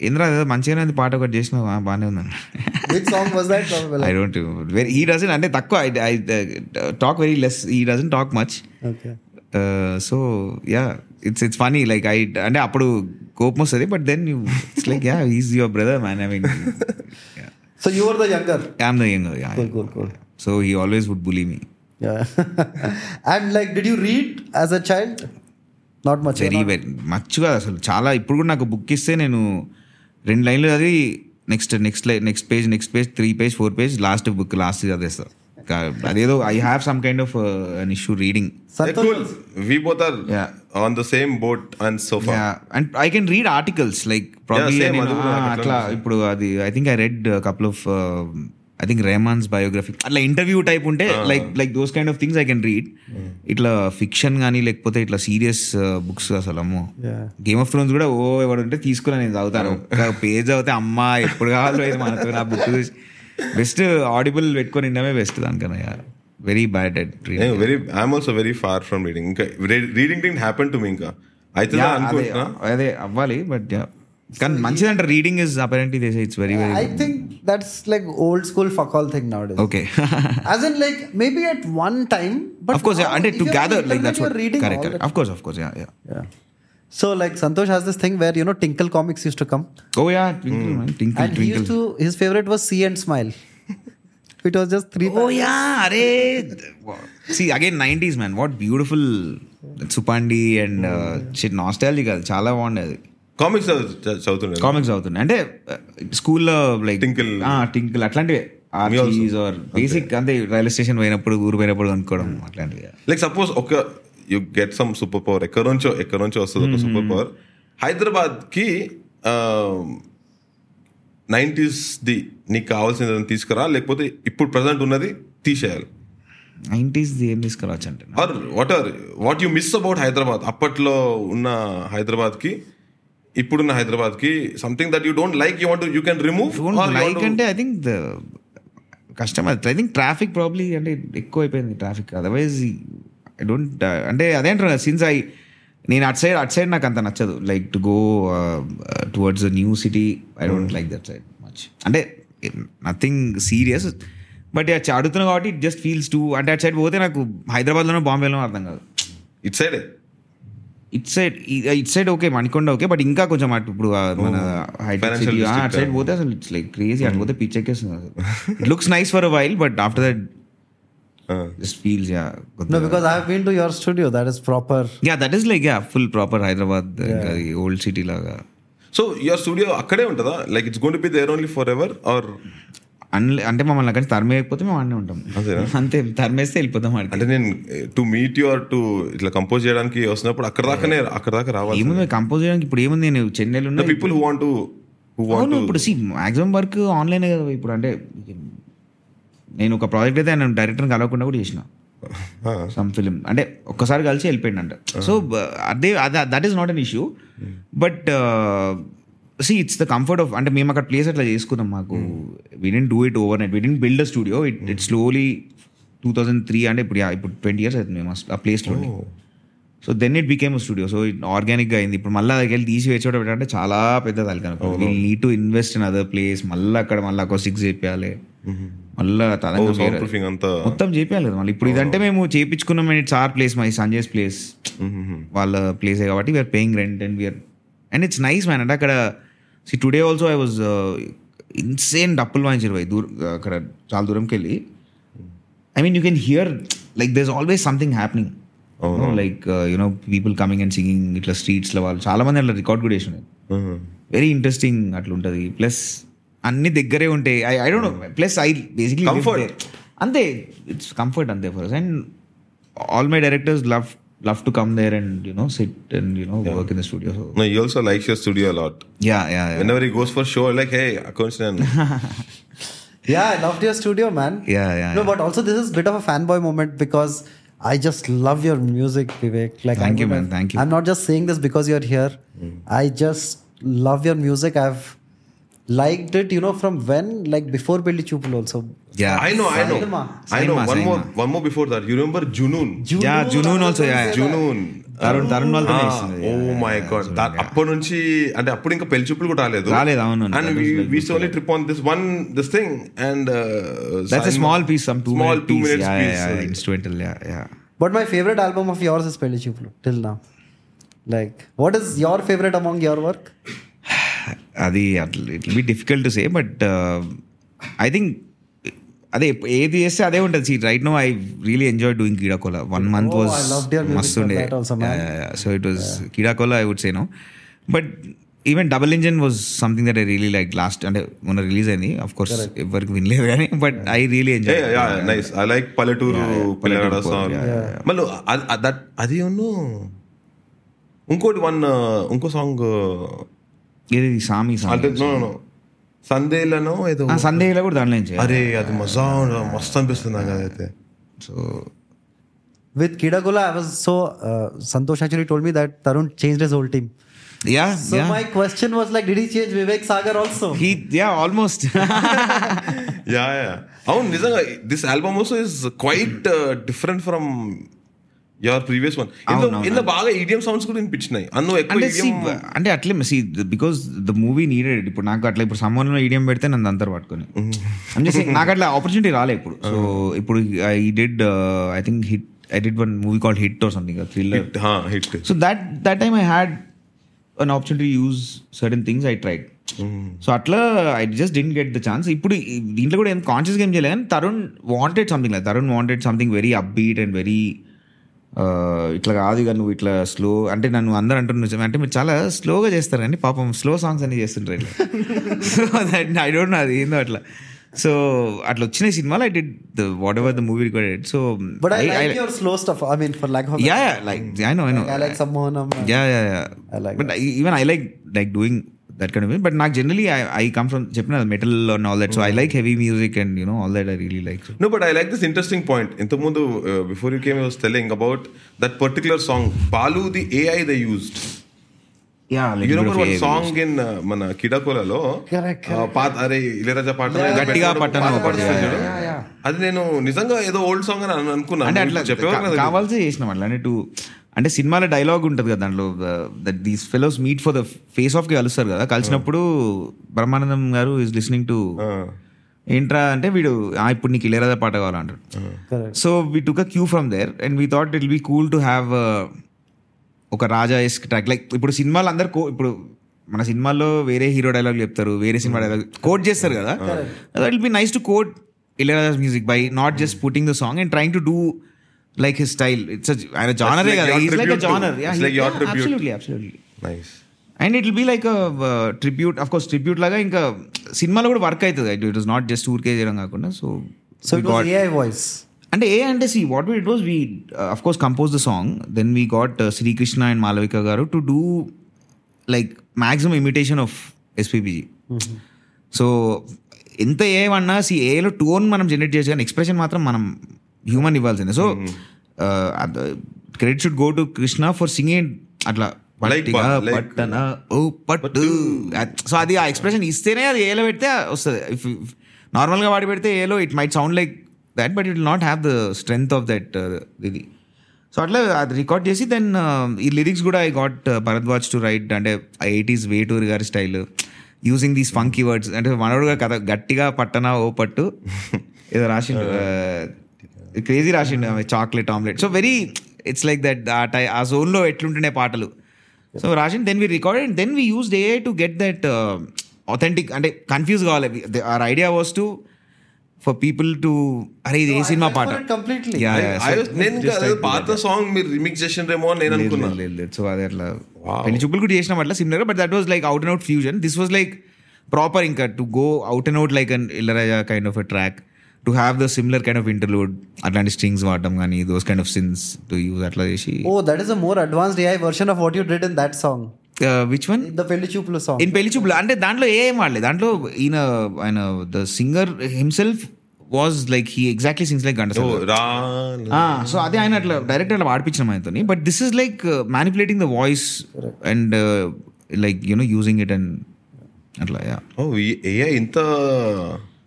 ఇంద్ర ఏదో మంచిగానే ఉంది పాట ఒకటి చేసిన బాగానే? Probably. I don't very he doesn't అంటే తక్కువ I talk very less he doesn't talk much. So yeah it's it's funny like I అంటే అప్పుడు కోపం వస్తుంది but then you it's like yeah is your brother man I mean So you were the younger. I'm the young Cool, cool, cool. So he always would bully me Yeah. (laughs) and like, did you read as a child? Not much. Very very మచ్చుగా అసలు చాలా ఇప్పుడు కూడా నాకు book ఇస్తే నేను రెండు లైన్లు అది next next line next page next page three page four page last book last చదివేస్తా కా- అదేదో I have some kind of an issue reading Santosh cool. We both are Yeah. on the same boat and so far. And I can read articles like probably అది అట్లా ఇప్పుడు అది I think I read couple of I think Rahman's biography అట్లా interview type ఉంటే like like those kind of things I can read ఇట్లా fiction కానీ లేకపోతే ఇట్లా సీరియస్ బుక్స్ అసలు అమ్మో. గేమ్ ఆఫ్ థ్రోన్స్ కూడా ఓ ఎవడు ఉంటే తీసుకుని నేను చదువుతాను. (laughs) పేజ్ చదివితే అమ్మా ఎప్పుడు కావాలో మనతో నా బుక్ బెస్ట్ ఆడిబుల్ పెట్టుకొని వినమే బెస్ట్ దానికన్నా very bad at very. I'm also very far from reading. ఇంకా reading didn't happen to me ఇంకా. అయితే అదే అవ్వాలి బట్ కానీ మంచిదంట reading is apparently they it's very very I think that's like old school fuck all thing nowadays. Okay As in, like maybe at one time, but of course yeah, now అంటే if to you're on gather like internet, that's you're what reading correct all correct the of course of course yeah yeah Yeah. So like Santosh has this thing where you know Tinkle Comics used to come, oh yeah twinkle man twinkle and he used twinkle to his favorite was See and Smile. it was just three. oh yeah అరే see again 90s man what beautiful Suppandi and shit nostalgia కాదు చాలా బాగుండేది comics చదువుతుండే comics అవుతున్నాయి అంటే స్కూల్లో like Tinkle. Tinkle అట్లాంటివి. Or basic అంటే రైల్వే స్టేషన్ పోయినప్పుడు ఊరు పోయినప్పుడు అనుకోవడం అట్లాంటివి. లైక్ సపోజ్ ఒక you get some super power ఎక్కడి నుంచో ఎక్కడి నుంచో వస్తుంది ఒక సూపర్ పవర్ హైదరాబాద్కి నైంటీస్ ది నీకు కావాల్సింది తీసుకురా లేకపోతే ఇప్పుడు ప్రజెంట్ ఉన్నది తీసేయాలి. నైంటీస్ ఏం తీసుకురావచ్చు అంటే? What are what you miss about Hyderabad అప్పట్లో ఉన్న హైదరాబాద్కి ఇప్పుడున్న హైదరాబాద్కి something that you don't like you want you can remove like అంటే ఐ థింక్ ద కష్టం ఐ థింక్ ట్రాఫిక్ ప్రాబ్లీ అంటే ఎక్కువ అయిపోయింది ట్రాఫిక్ అదర్వైజ్ ఐ డోంట్ అంటే అదే అంటారు సిన్స్ ఐ నేను అట్ సైడ్ అట్ సైడ్ నాకు అంత నచ్చదు. Like to go towards new city I don't like that side much అంటే నథింగ్ సీరియస్ బట్ అడుగుతున్నా కాబట్టి ఇట్ జస్ట్ ఫీల్స్ టూ అంటే అటు సైడ్ పోతే నాకు హైదరాబాద్లోనో బాంబేలోనో అర్థం కాదు. It side it side it side okay Manikonda okay but ఇంకా కొంచెం అటు ఇప్పుడు మన సిటీ district, అటు సైడ్ పోతే అసలు ఇట్స్ లైక్ క్రేజీ అటు పోతే పిచ్చెక్కేస్తుంది అసలు. It looks nice for while but after that just feels yeah No, because I have been to your studio. That is proper. Yeah that is like yeah full proper Hyderabad old city లాగా. So your studio అక్కడే ఉంటుందా? Like it's going to be there only forever or unless అంటే మమ్మల్ని అక్కడి తరిమేయకపోతే మేము అన్నీ ఉంటాం? అంతే తరిమేస్తే వెళ్ళిపోతాం అక్కడికి అంటే నేను to meet you or to ఇట్లా కంపోజ్ చేయడానికి వస్తున్నప్పుడు అక్కడ దాకానే అక్కడ దాకా రావాలి ఏముంది కంపోజ్ చేయడానికి? ఇప్పుడు ఏముంది నేను చెన్నైలో ఉన్నా people who want to who want అవును ఇప్పుడు సి మాక్సిమం వర్క్ ఆన్లైన్ కదా ఇప్పుడు. అంటే నేను ఒక ప్రాజెక్ట్ అయితే నేను డైరెక్టర్ని కలవకుండా కూడా చేసిన. సమ్ ఫిలిం అంటే ఒక్కసారి కలిసి వెళ్ళిపోయింది అంట సో అదే అదే that is not an issue but see it's the comfort of అంటే మేము అక్కడ ప్లేస్ అట్లా చేసుకున్నాం మాకు. We didn't do it overnight we didn't build a studio it it slowly two thousand three అంటే ఇప్పుడు ఇప్పుడు ట్వంటీ ఇయర్స్ అవుతుంది మేము ఆ ప్లేస్లో so then it became studio so it ఆర్గానిక్గా అయింది. ఇప్పుడు మళ్ళీ దగ్గర వెళ్ళి తీసి వేచోట పెట్టాలంటే చాలా పెద్ద తలకన we need to invest in other place మళ్ళీ అక్కడ మళ్ళీ ఒక సిక్స్ మళ్ళీ సౌండ్ వేరే- ప్రూఫింగ్ అంతా. మొత్తం కదా మళ్ళీ. ఇప్పుడు ఇదంటే మేము చేపించుకున్నాం. It's our place my Sanjay's place వాళ్ళ ప్లేసే కాబట్టి we're paying rent and we're and it's nice man అంటే అక్కడ see today also I was insane డప్పులు వాయించారు దూర అక్కడ చాలా దూరంకి వెళ్ళి I mean you can hear like there always something happening like you know people coming and singing ఇట్లా స్ట్రీట్స్లో వాళ్ళు చాలా మంది అట్లా రికార్డ్ కూడా చేసినారు వెరీ ఇంట్రెస్టింగ్ అట్లా ఉంటుంది ప్లస్ అన్ని దగ్గరే ఉంటాయి I I don't know plus I basically Comfort. అంతే ఇట్స్ కంఫర్ట్ అంతే for and all my directors love love to come there and you know sit and you know yeah. work in the studio. So. No, he also likes your studio a lot. Yeah, yeah. yeah. Whenever he goes for show, like hey, Akunshnan. (laughs) yeah, I loved your studio, man. Yeah, yeah. No, yeah. but also this is a bit of a fanboy moment because I just love your music, Vivek. Like, thank I'm you, man. Gonna, thank you. I'm not just saying this because you're here. Mm. I just love your music. I've liked it, you know, from when? Like before Billy Chupul also. Yeah I know, I know. I know. One more, one more before that. You remember Junoon? Yeah Junoon also yeah Junoon. Tarun Tarun వాళ్ళతో oh my god అప్పటి నుంచి అంటే అప్పుడు ఇంకా పెళ్ళి చూపులు కూడా రాలేదు రాలేదు, అవును. And That was like we only trip on this one this thing and that's a small piece some two small two minutes yeah piece instrumental yeah yeah But my favorite album of yours is Billy Chupul till now. Like, what is your favorite among your work? అది it be difficult to say but I think అదే ఏది చేస్తే అదే ఉంటుంది. See right no I really enjoy doing Keedaa Cola one month was మస్తు ఉండే. So it was Keedaa Cola I would say no but even double engine was something that I really like last అంటే మొన్న release అయింది అఫ్ కోర్స్ ఎవరికి వినలేదు కానీ but I really enjoy nice I like పల్లెటూరు మళ్ళీ దట్ అది ఉన్ను ఇంకోటి వన్ ఇంకో సాంగ్ ఇది సామి అంటే సాంగ్ నో నో సందేలను ఏదో సందేహిలో కూడా దాంట్లో నుంచి అరే అది మజా మస్తు అనిపిస్తుంది నాకు అదైతే so With Kidagola, I was so uh, Santosh actually told me that Tarun changed his whole team. Yeah So my question was like, did he change Vivek Sagar also? He yeah almost yeah yeah అవును నిజంగా this album also is quite different from your previous one. ఇందులో బాగా ఈడియం sounds కూడా వినిపించినాయి. అన్ను ఎక్కువ అంటే అంటే అట్లే see because the movie needed ఇప్పుడు నాకు అట్లా ఇప్పుడు సమ్మర్లో ఈడియం పెడితే నన్ను అంతర్ పట్టుకొని. అంటే నాకు అట్లా ఆపర్చునిటీ రాలే ఇప్పుడు. (laughs) సో ఇప్పుడు I did I think HIT I did one movie called HIT or something thriller HIT so that that time I had an opportunity use certain things I tried so అట్లా I just didn't get the chance ఇప్పుడు దీంట్లో కూడా ఏం conscious game చేయలేదు కానీ Tarun wanted something like Tarun wanted something very upbeat and very ఇట్లా కాదు ఇక నువ్వు ఇట్లా స్లో అంటే నన్ను అందరూ అంటున్నారు అంటే మీరు చాలా స్లోగా చేస్తారు కానీ పాపం స్లో సాంగ్స్ అన్ని చేస్తుంటారు ఇట్లా. సో ఐ డోంట్ నో అది ఏందో అట్లా. సో అట్లా వచ్చిన సినిమాలో I did the whatever the movie recorded so But I, like your slow stuff. I mean, for lack of yeah like I know I know I like Sammohanam. yeah yeah yeah. I like but I, even i that kind but నాకు generally I come from చెప్పిన metal and all that so I like heavy music and you know all that I really like no but I like this interesting point ఇంత ముందు before you came telling about that particular song పాలు the AI the used song in మన కిడకులలో అరే ఇళరాజా పాట అది నేను నిజంగా ఏదో ఓల్డ్ సాంగ్ అని అనుకున్నాను. అంటే కావాల్సి చేసిన టూ అంటే సినిమాలో డైలాగ్ ఉంటుంది కదా దాంట్లో that these fellows meet for the face ఆఫ్కి కలుస్తారు కదా. కలిసినప్పుడు Brahmanandam garu is listening to ఏంట్రా అంటే వీడు "ఆ, ఇప్పుడు నీకు ఇళయరాజా పాట కావాలంటారు. So we took a cue from there and we thought it be cool to have ఒక రాజా ఎస్క్ ట్రాక్ లైక్ ఇప్పుడు సినిమాలు అందరు కో- ఇప్పుడు మన సినిమాల్లో వేరే హీరో డైలాగ్ చెప్తారు వేరే సినిమా డైలాగ్ కోట్ చేస్తారు కదా. That will be nice to quote Ilaiyaraaja's music by not just putting the song and trying to do like his style it's ఆయన జానరే like కదా. Is like genre. Absolutely absolutely nice and it will be like tribute of course tribute లాగా ఇంకా సినిమాలో కూడా work అవుతుంది it was not just ఊరికే చేయడం కాకుండా సో AI voice. అంటే ఏ అంటే see what it was we of course compose the song then we got Srikrishna and Malavika garu to do like maximum imitation of SPB ji so ఎంత ఏమన్నా సి ఏలో టోన్ మనం జనరేట్ చేసి కానీ ఎక్స్ప్రెషన్ మాత్రం మనం హ్యూమన్ ఇవ్వాల్సిందే. So credit should go to Krishna for singing అట్లా పట్టన ఓ పట్టు. సో అది ఆ ఎక్స్ప్రెషన్ ఇస్తేనే అది ఏలో పెడితే వస్తుంది. ఇఫ్ నార్మల్గా వాడి పెడితే ఏలో it might sound like that but it not have the strength of that ఇది. సో అట్లా అది రికార్డ్ చేసి దెన్ ఈ లిరిక్స్ కూడా I got Bharadwaj to write అంటే ఎయిటీస్ వేటూర్ గారి style using these funky words అంటే మనోడుగా కథ గట్టిగా పట్టనా ఓ పట్టు. ఏదో రాసిండు (laughs) క్రేజీ రాసిండు chocolate omelette. So very it's like that ఆ టై ఆ జోన్లో ఎట్లుంటుండే పాటలు. సో రాసిండు then we record and then we use day to get that authentic అంటే కన్ఫ్యూజ్ కావాలి. Our idea was to for people to అరే ఇది ఏ సినిమా పాట? నేను like పాత సాంగ్ మీరు రిమిక్స్ చేసిండ్రేమో అని నేను అనుకున్నా. సో అది అట్లా. పెళ్ళి చూపులు కూడా చేసినాం అట్లా similar but that was like out and out fusion this was like proper ఇంకా to go out and out like an Ilaiyaraaja kind of a track to have the similar kind of interlude అట్లాంటి strings వాడటం కానీ those kind of synths to use అట్లా చేసి. Oh, that is a more advanced AI version of what you did in that song. Which one The Pelli Chuplu song. In Pelli Choopulu అంటే దాంట్లో ఏం వాడలేదు. దాంట్లో ఈయన ఆయన the singer himself was like he exactly sings like oh, గంట so అదే ఆయన అట్లా డైరెక్ట్ అట్లా వాడిపించిన ఆయనతో but this is like manipulating the voice and like you know using it and అట్లా యా ఓ ఏఐ ఇంత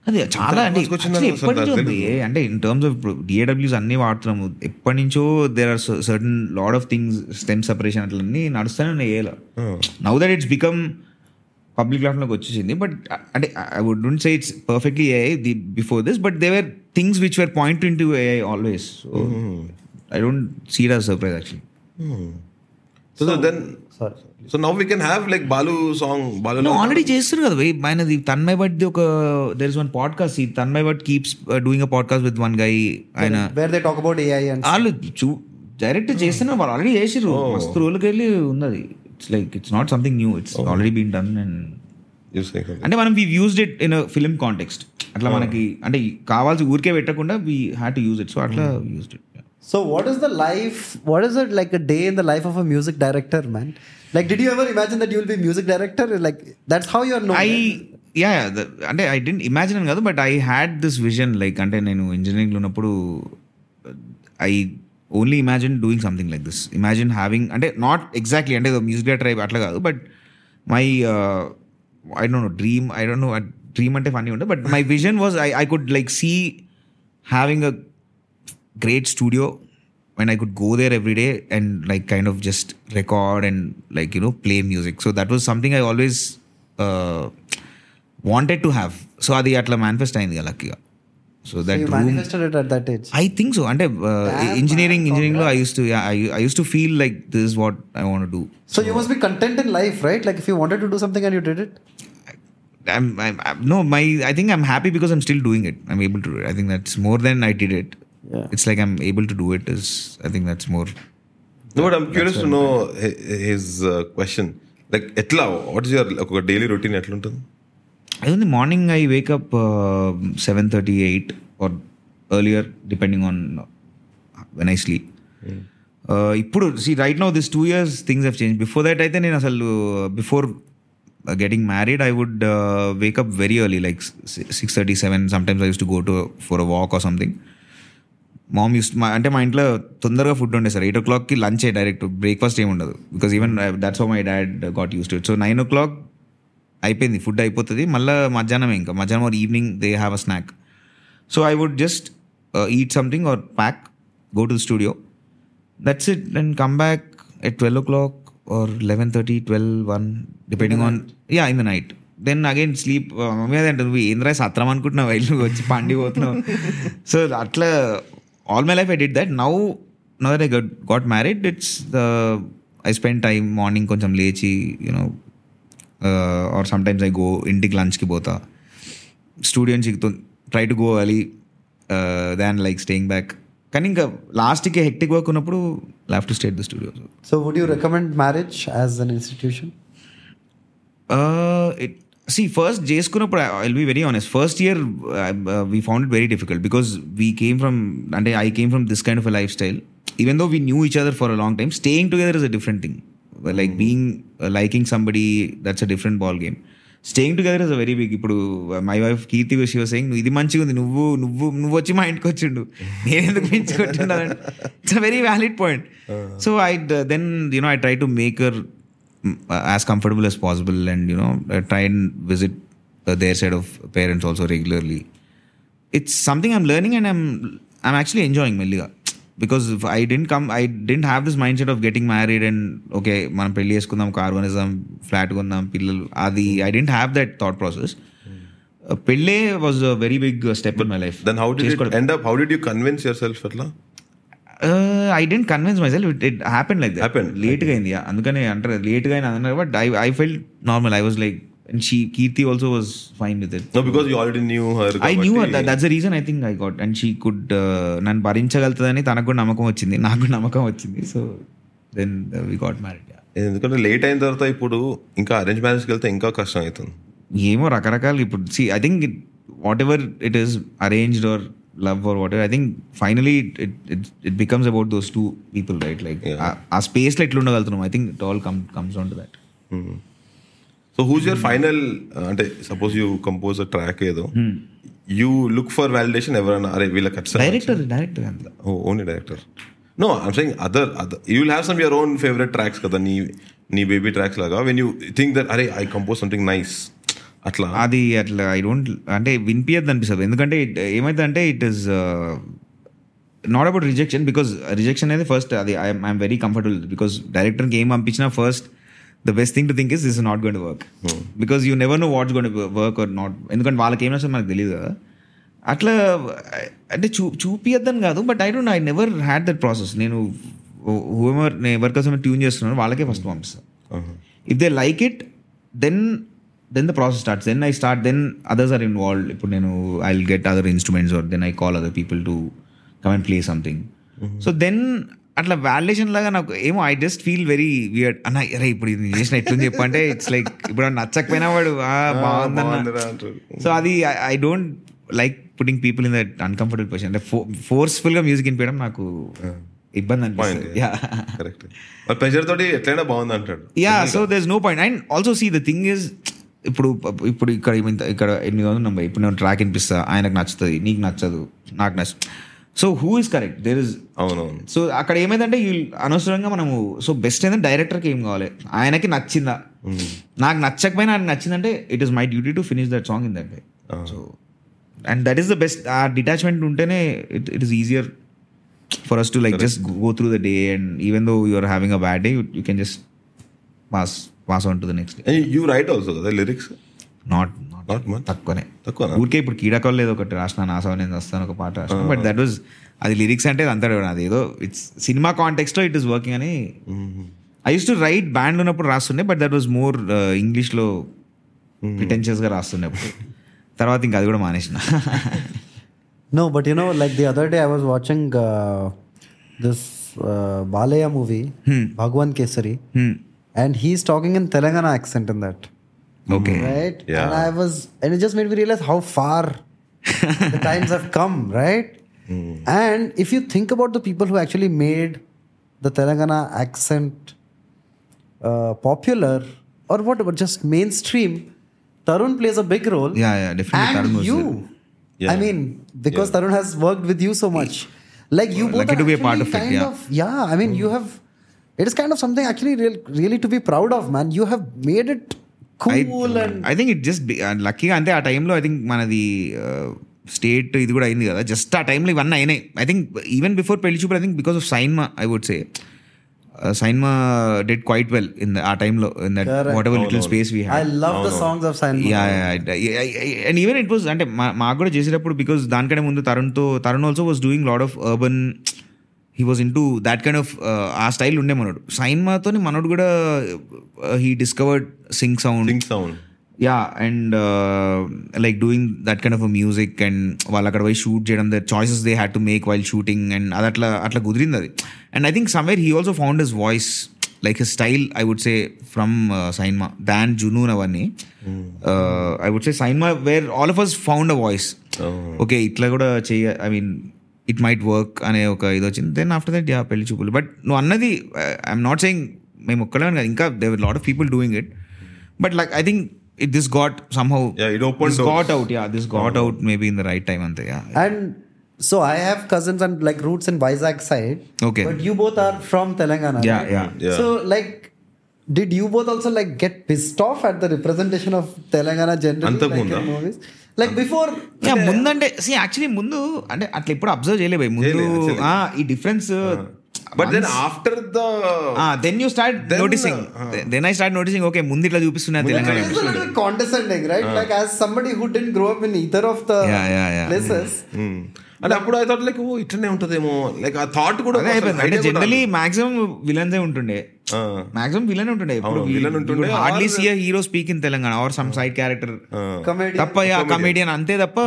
అదే చాలా అంటే ఎప్పటి నుంచో ఉంది. అంటే ఇన్ టర్మ్స్ ఆఫ్ ఇప్పుడు డిఏడబ్ల్యూస్ అన్ని వాడుతున్నాము. ఎప్పటి నుంచో there are certain lot of things stem separation అట్లన్నీ నడుస్తూనే ఉన్నాయి ఏలో now that it's become public లాట్లోకి వచ్చేసింది. బట్ అంటే I would don't say it's perfectly AI the before this but they were things which were point in to AI always so I don't see as surprise actually so then. So now we can have like Balu song Balu already చేస్తారు కదా భయ్. ఆయనది తన్మయ్ భట్ ఒక there is one podcast ఈ Tanmay Bhat keeps doing a podcast with one guy ఆయన Where they talk about AI and వాళ్ళు చూ direct చేస్తున్నారు. వాళ్ళు ఆల్రెడీ చేసిర్రు. మస్తు రోజులకి వెళ్ళి ఉన్నది. It's like it's not something new it's already been done and అంటే మనం we used it in film context అట్లా మనకి అంటే కావాల్సి ఊరికే పెట్టకుండా we had to use it so అట్లా used it So, what is the life? What is it like a day in the life of a music director, man? Like, did you ever imagine that you will be music director? Like, that's how you're known. right? Yeah అంటే I didn't imagine కాదు but I had this vision like అంటే నేను ఇంజనీరింగ్లో ఉన్నప్పుడు I only imagine doing something like this imagine having అంటే not exactly అంటే music director అట్లా కాదు but my I don't know dream I don't know dream అంటే ఫన్నీ ఉంటుంది but my vision was I I could like see having a great studio when I could go there every day and like kind of just record and like you know play music. So that was something I always uh, wanted to have. So అది అట్లా manifest అయింది కదా లక్కీగా so So that you room manifested it at that age. I think so అంటే Damn, engineering man, engineering లో I used to I used to feel like this is what I want do So you must be content in life, right? Like, if you wanted to do something and you did it. I'm, I'm, I'm no my I think I'm happy because I'm still doing it. I'm able to do it. I think that's more than I did it. Yeah. It's like I'm able to do it is I think that's more No, but I'm curious to know hi- his uh, question. Like, ఎట్లా what is your ఒక daily routine ఎట్లా ఉంటుంది I in the morning I wake up uh, 7.38 or earlier depending on when I sleep. Uh, ఇప్పుడు see right now this two years things have change before that అయితే నేను అసలు before getting married I would wake up very early like six thirty seven sometimes I use to go to for a walk or something mom use మా అంటే మా ఇంట్లో తొందరగా food ఉండే sir. Eight ఓ క్లాక్కి లంచ్ డైరెక్ట్. బ్రేక్ఫాస్ట్ ఏమి ఉండదు. Because even that's how my dad got use to it so nine o'clock అయిపోయింది. ఫుడ్ అయిపోతుంది. మళ్ళీ మధ్యాహ్నం ఇంకా. మధ్యాహ్నం or evening they have a snack so I would just eat something or pack go to the studio that's it and come back at twelve o'clock or eleven thirty twelve one depending on yeah in the night then again sleep mummy అదే అంటే నువ్వు ఏంద్రా సత్రం అనుకుంటున్నావు? వెళ్ళి వచ్చి పండిపోతున్నావు so (laughs) అట్లా all my life I did that now no that I got got married it's I spend time morning కొంచెం లేచి you know or sometimes I go ఇంటికి లంచ్కి పోతా స్టూడియో నుంచి try to go early than like staying back కానీ ఇంకా లాస్ట్కి hectic work ఉన్నప్పుడు laugh to stay at the studio So would you recommend marriage as an institution? It see first చేసుకున్నప్పుడు I'll be very honest first year we found it very difficult because we came from అంటే I came from this kind of lifestyle even though we knew each other for a long time staying together is a different thing like being liking somebody that's a different ball game staying together is a very big ఇప్పుడు my wife Keerthi your saying ఇది మంచిగా ఉంది నువ్వు నువ్వు నువ్వు వచ్చి మా ఇంటికి వచ్చిండు. నేను ఎందుకు పెంచి కొట్టిండాలంటే it's a very valid point so I then you know I try to make her as comfortable as possible and you know uh, try and visit uh, their side of parents also regularly it's something i'm learning and i'm i'm actually enjoying melliga because if i didn't come i didn't have this mindset of getting married and okay మనం పెళ్లి చేసుకుందాం car కొనేద్దాం flat కొందాం పిల్లలు అది I didn't have that thought process పెళ్ళే was a very big step in my life then how did it end up how did you convince yourself అట్లా I didn't convince myself it it happen like Happened. లేట్గా అయింది. అందుకనే అంటారు లేట్గా అయినా అన్నారు but I I felt normal I was like and she Keerthi also was fine with it no because you already knew her I knew that's the reason I think I got and she could నన్ను భరించగలుగుతుందని తనకు కూడా నమ్మకం వచ్చింది. నాకు కూడా నమ్మకం వచ్చింది. So then we got married ఎందుకంటే లేట్ అయిన తర్వాత ఇప్పుడు ఇంకా అరేంజ్ మ్యారేజ్కి వెళ్తే ఇంకా కష్టం అవుతుంది. ఏమో రకరకాలు ఇప్పుడు see I think whatever it is arranged or love or whatever I think finally it it becomes about those two people right like ఆ స్పేస్లో ఎట్లా ఉండగలుగుతున్నాం I think it all come comes on to that so who's your final అంటే suppose you compose a track ఏదో you look for validation ఎవరైనా అరే వీళ్ళకి ఖచ్చితంగా director director అంత only director no I'm saying other other you will have some your own favourite tracks కదా నీ నీ బేబీ ట్రాక్స్ లాగా వెన్ యూ థింక్ దట్ అరే ఐ కంపోజ్ సంథింగ్ నైస్ అట్లా? అది అట్లా ఐ డోంట్ అంటే వినిపించద్దు అనిపిస్తుంది ఎందుకంటే it- ఏమైందంటే it is not about rejection because rejection అనేది ఫస్ట్ అది ఐఎమ్ వెరీ కంఫర్టబుల్ బికాస్ డైరెక్టర్కి ఏం పంపించినా first the best thing to think is this not gonna work because you never know what's gonna work or not ఎందుకంటే వాళ్ళకి ఏమైనా మనకు తెలియదు కదా. అట్లా అంటే చూ చూపియద్దని కాదు but I don't I never had that process నేను హూఎవర్ నేను ఎవరికోసం ట్యూన్ చేస్తున్నాను వాళ్ళకే ఫస్ట్ పంపిస్తాను if they like it then then the process starts then I start then others are involved ఇప్పుడు నేను I will get other instruments or then I call other people to come and play something so then అట్లా validation లాగా నాకు ఏమో I just feel very weird అన్న అరే ఇప్పుడు ఇది చేసిన ఎట్లుంది చెప్పంటే ఇట్స్ లైక్ ఇప్పుడు నచ్చకపోయినా వాడు "ఆ, బాగుందన్న. సో అది I don't like putting people in that uncomfortable position అంటే ఫోర్స్ఫుల్గా మ్యూజిక్ వినిపించడం నాకు ఇబ్బంది అనిపిస్తుంది. ప్రెషర్ తోటి ఎట్లయినా బాగుంది అంటాడు yeah so there no point and also see the thing is ఇప్పుడు ఇప్పుడు ఇక్కడ ఇక్కడ వందలు ఉన్నాయి ఇప్పుడు నేను ట్రాక్ వినిపిస్తా ఆయనకు నచ్చుతుంది నీకు నచ్చదు నాకు నచ్చ so who is correct there is అవునవును. సో అక్కడ ఏమైందంటే యూ అనవసరంగా మనము సో బెస్ట్ ఏంటంటే డైరెక్టర్కి ఏం కావాలి? ఆయనకి నచ్చిందా? నాకు నచ్చకపోయినా ఆయనకు నచ్చిందంటే it is my duty to finish that song in that way so and that is the best ఆ డిటాచ్మెంట్ ఉంటేనే it it is easier for us to like just go through the day and even though you're having a bad day you can just pass pass on to the next day you write also కదా lyrics not not తక్కువనే. తక్కువనా? ఊరికే ఇప్పుడు కీడకల్ లేదు ఒకటి రాసిన నాసవ నేను వస్తాను ఒక పాట రాసిన. బట్ దట్ వాజ్ అది లిరిక్స్ అంటే అంతా అది ఏదో ఇట్స్ సినిమా కాంటెక్స్ట్లో ఇట్ ఇస్ వర్కింగ్ అని I use to write band ఉన్నప్పుడు రాస్తుండే బట్ దట్ వాజ్ మోర్ ఇంగ్లీష్లో ప్రిటెన్షియస్గా రాస్తుండే తర్వాత ఇంకా అది కూడా మానేసిన. (laughs) No, but you know, like the other day I was watching uh, this uh, Balaya movie, Bhagwan Kesari, Hmm. and he's talking in Telangana accent in that. Okay. Right? Yeah. And I was, and it just made me realize how far the (laughs) times have come, right? Mm. And if you think about the people who actually made the Telangana accent uh, popular or whatever, just mainstream, Tarun plays a big role. Yeah, yeah, definitely. And Tarun you. Yeah. I mean, because yeah. Tarun has worked with you so much. Like you both are to be a part of it, yeah. Of, yeah, I mean, mm. you hmm. have it is kind of something actually real, really to be proud of man. You have made it cool and I think it just లక్కీగా అంటే ఆ టైంలో I think మనది state ఇది కూడా అయింది కదా. Just ఆ టైంలో ఇవన్నీ అయినాయి. I think even before Pelli Choopulu I think because of Sainma I would say Sainma did quite well in ఆ టైంలో in that. Whatever little space we i had love the songs of Simon. Yeah and even it was అంటే మా- మాకు కూడా చేసేటప్పుడు because దానికంటే ముందు తరుణ్తో Tharun also was doing lot of urban he was in to that kind of ఆ style ఉండే మనోడు. సైన్మాతో మనోడు కూడా he discovered sing sound think sound yeah and like doing that kind of music and వాళ్ళు అక్కడ పోయి షూట్ చేయడం the choices they had to make while shooting and అది అట్లా అట్లా కుదిరింది అది. And I think somewhere he also found his voice like his style I would say from Sainma than Junoon అవన్నీ I would say Sainma where all of us found a voice okay ఇట్లా కూడా చెయ్య I mean it might work అనే ఒక ఇది వచ్చింది then after that yeah Pelli Choopulu but నువ్వు అన్నది ఐఎమ్ నాట్ సెయింగ్ మేము ఒక్కలేమని కాదు ఇంకా there were lot of people doing it but like I think it this got somehow Yeah, it opened this doors. Got out yeah this got out maybe in the right time అంతే yeah and so i have cousins and like roots in vizag side Okay. but you both are from telangana Yeah, right? yeah. Yeah. so like did you both also like get pissed off at the representation of telangana generally like, అంతకుముందా? in movies Like before yeah ముందంటే see actually ముందు అంటే అట్లా ఎప్పుడు observe చేయలేదు భయ్. ముందు ఈ difference but then after the then you start Then, noticing then I start noticing okay ముందు ఇట్లా చూపిస్తున్నా Telangana as somebody who didn't grow up in either of the Yeah, yeah, yeah. places. అంటే అప్పుడు ఐ థాట్ లైక్ ఇట్లనే ఉంటదేమో. Like ఆ thought కూడా అయిపోయింది. అంటే జనరలీ మాక్సిమం విలన్సే ఉంటుండే. మాక్సిమం విలన్ ఉంటుండే. ఇప్పుడు villain ఉంటుండే. Hardly Or- see hero speak in Telangana or some side character Comedian. తప్ప కమెడియన్ అంతే తప్ప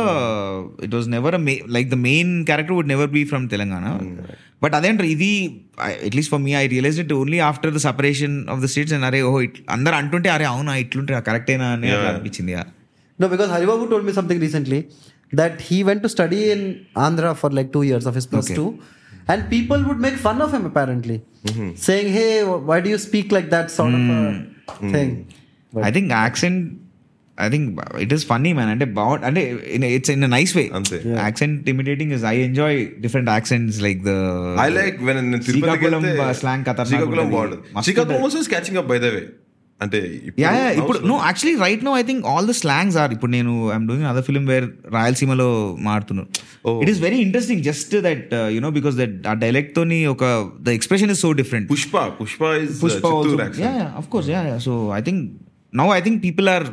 it was never like the main character would never be from Telangana but అదేంటారు ఇది at least for me I realise it only after the separation of the states and అరే ఓహో it అందరు అంటుంటే అరే అవునా ఇట్లుంటే కరెక్టేనా అని అట్లా అనిపించింది because Haribabu told me something recently that he went to study in Andhra for like two years of his plus Okay. two, and people would make fun of him apparently, saying, "Hey, wh- why do you speak like that?" Sort of a thing. I think accent I think it is funny man అంటే బాగు అంటే it's in nice way అంతే. Accent imitating is I enjoy different accents like the I like when Srikakulam slang ఖతర్నాక్ శ్రీకాకుళం. బాగుంటుంది Srikakulam also is catching up by the way అంటే yeah ఇప్పుడు no actually right no I think all the slangs are ఇప్పుడు నేను I'm doing other film where రాయలసీమలో మాడుతున్నాను. It is very interesting just that you know because that ఆ dialect తోని ఒక the expression is so different Pushpa Pushpa is Pushpa yeah, yeah. So I think now I think people are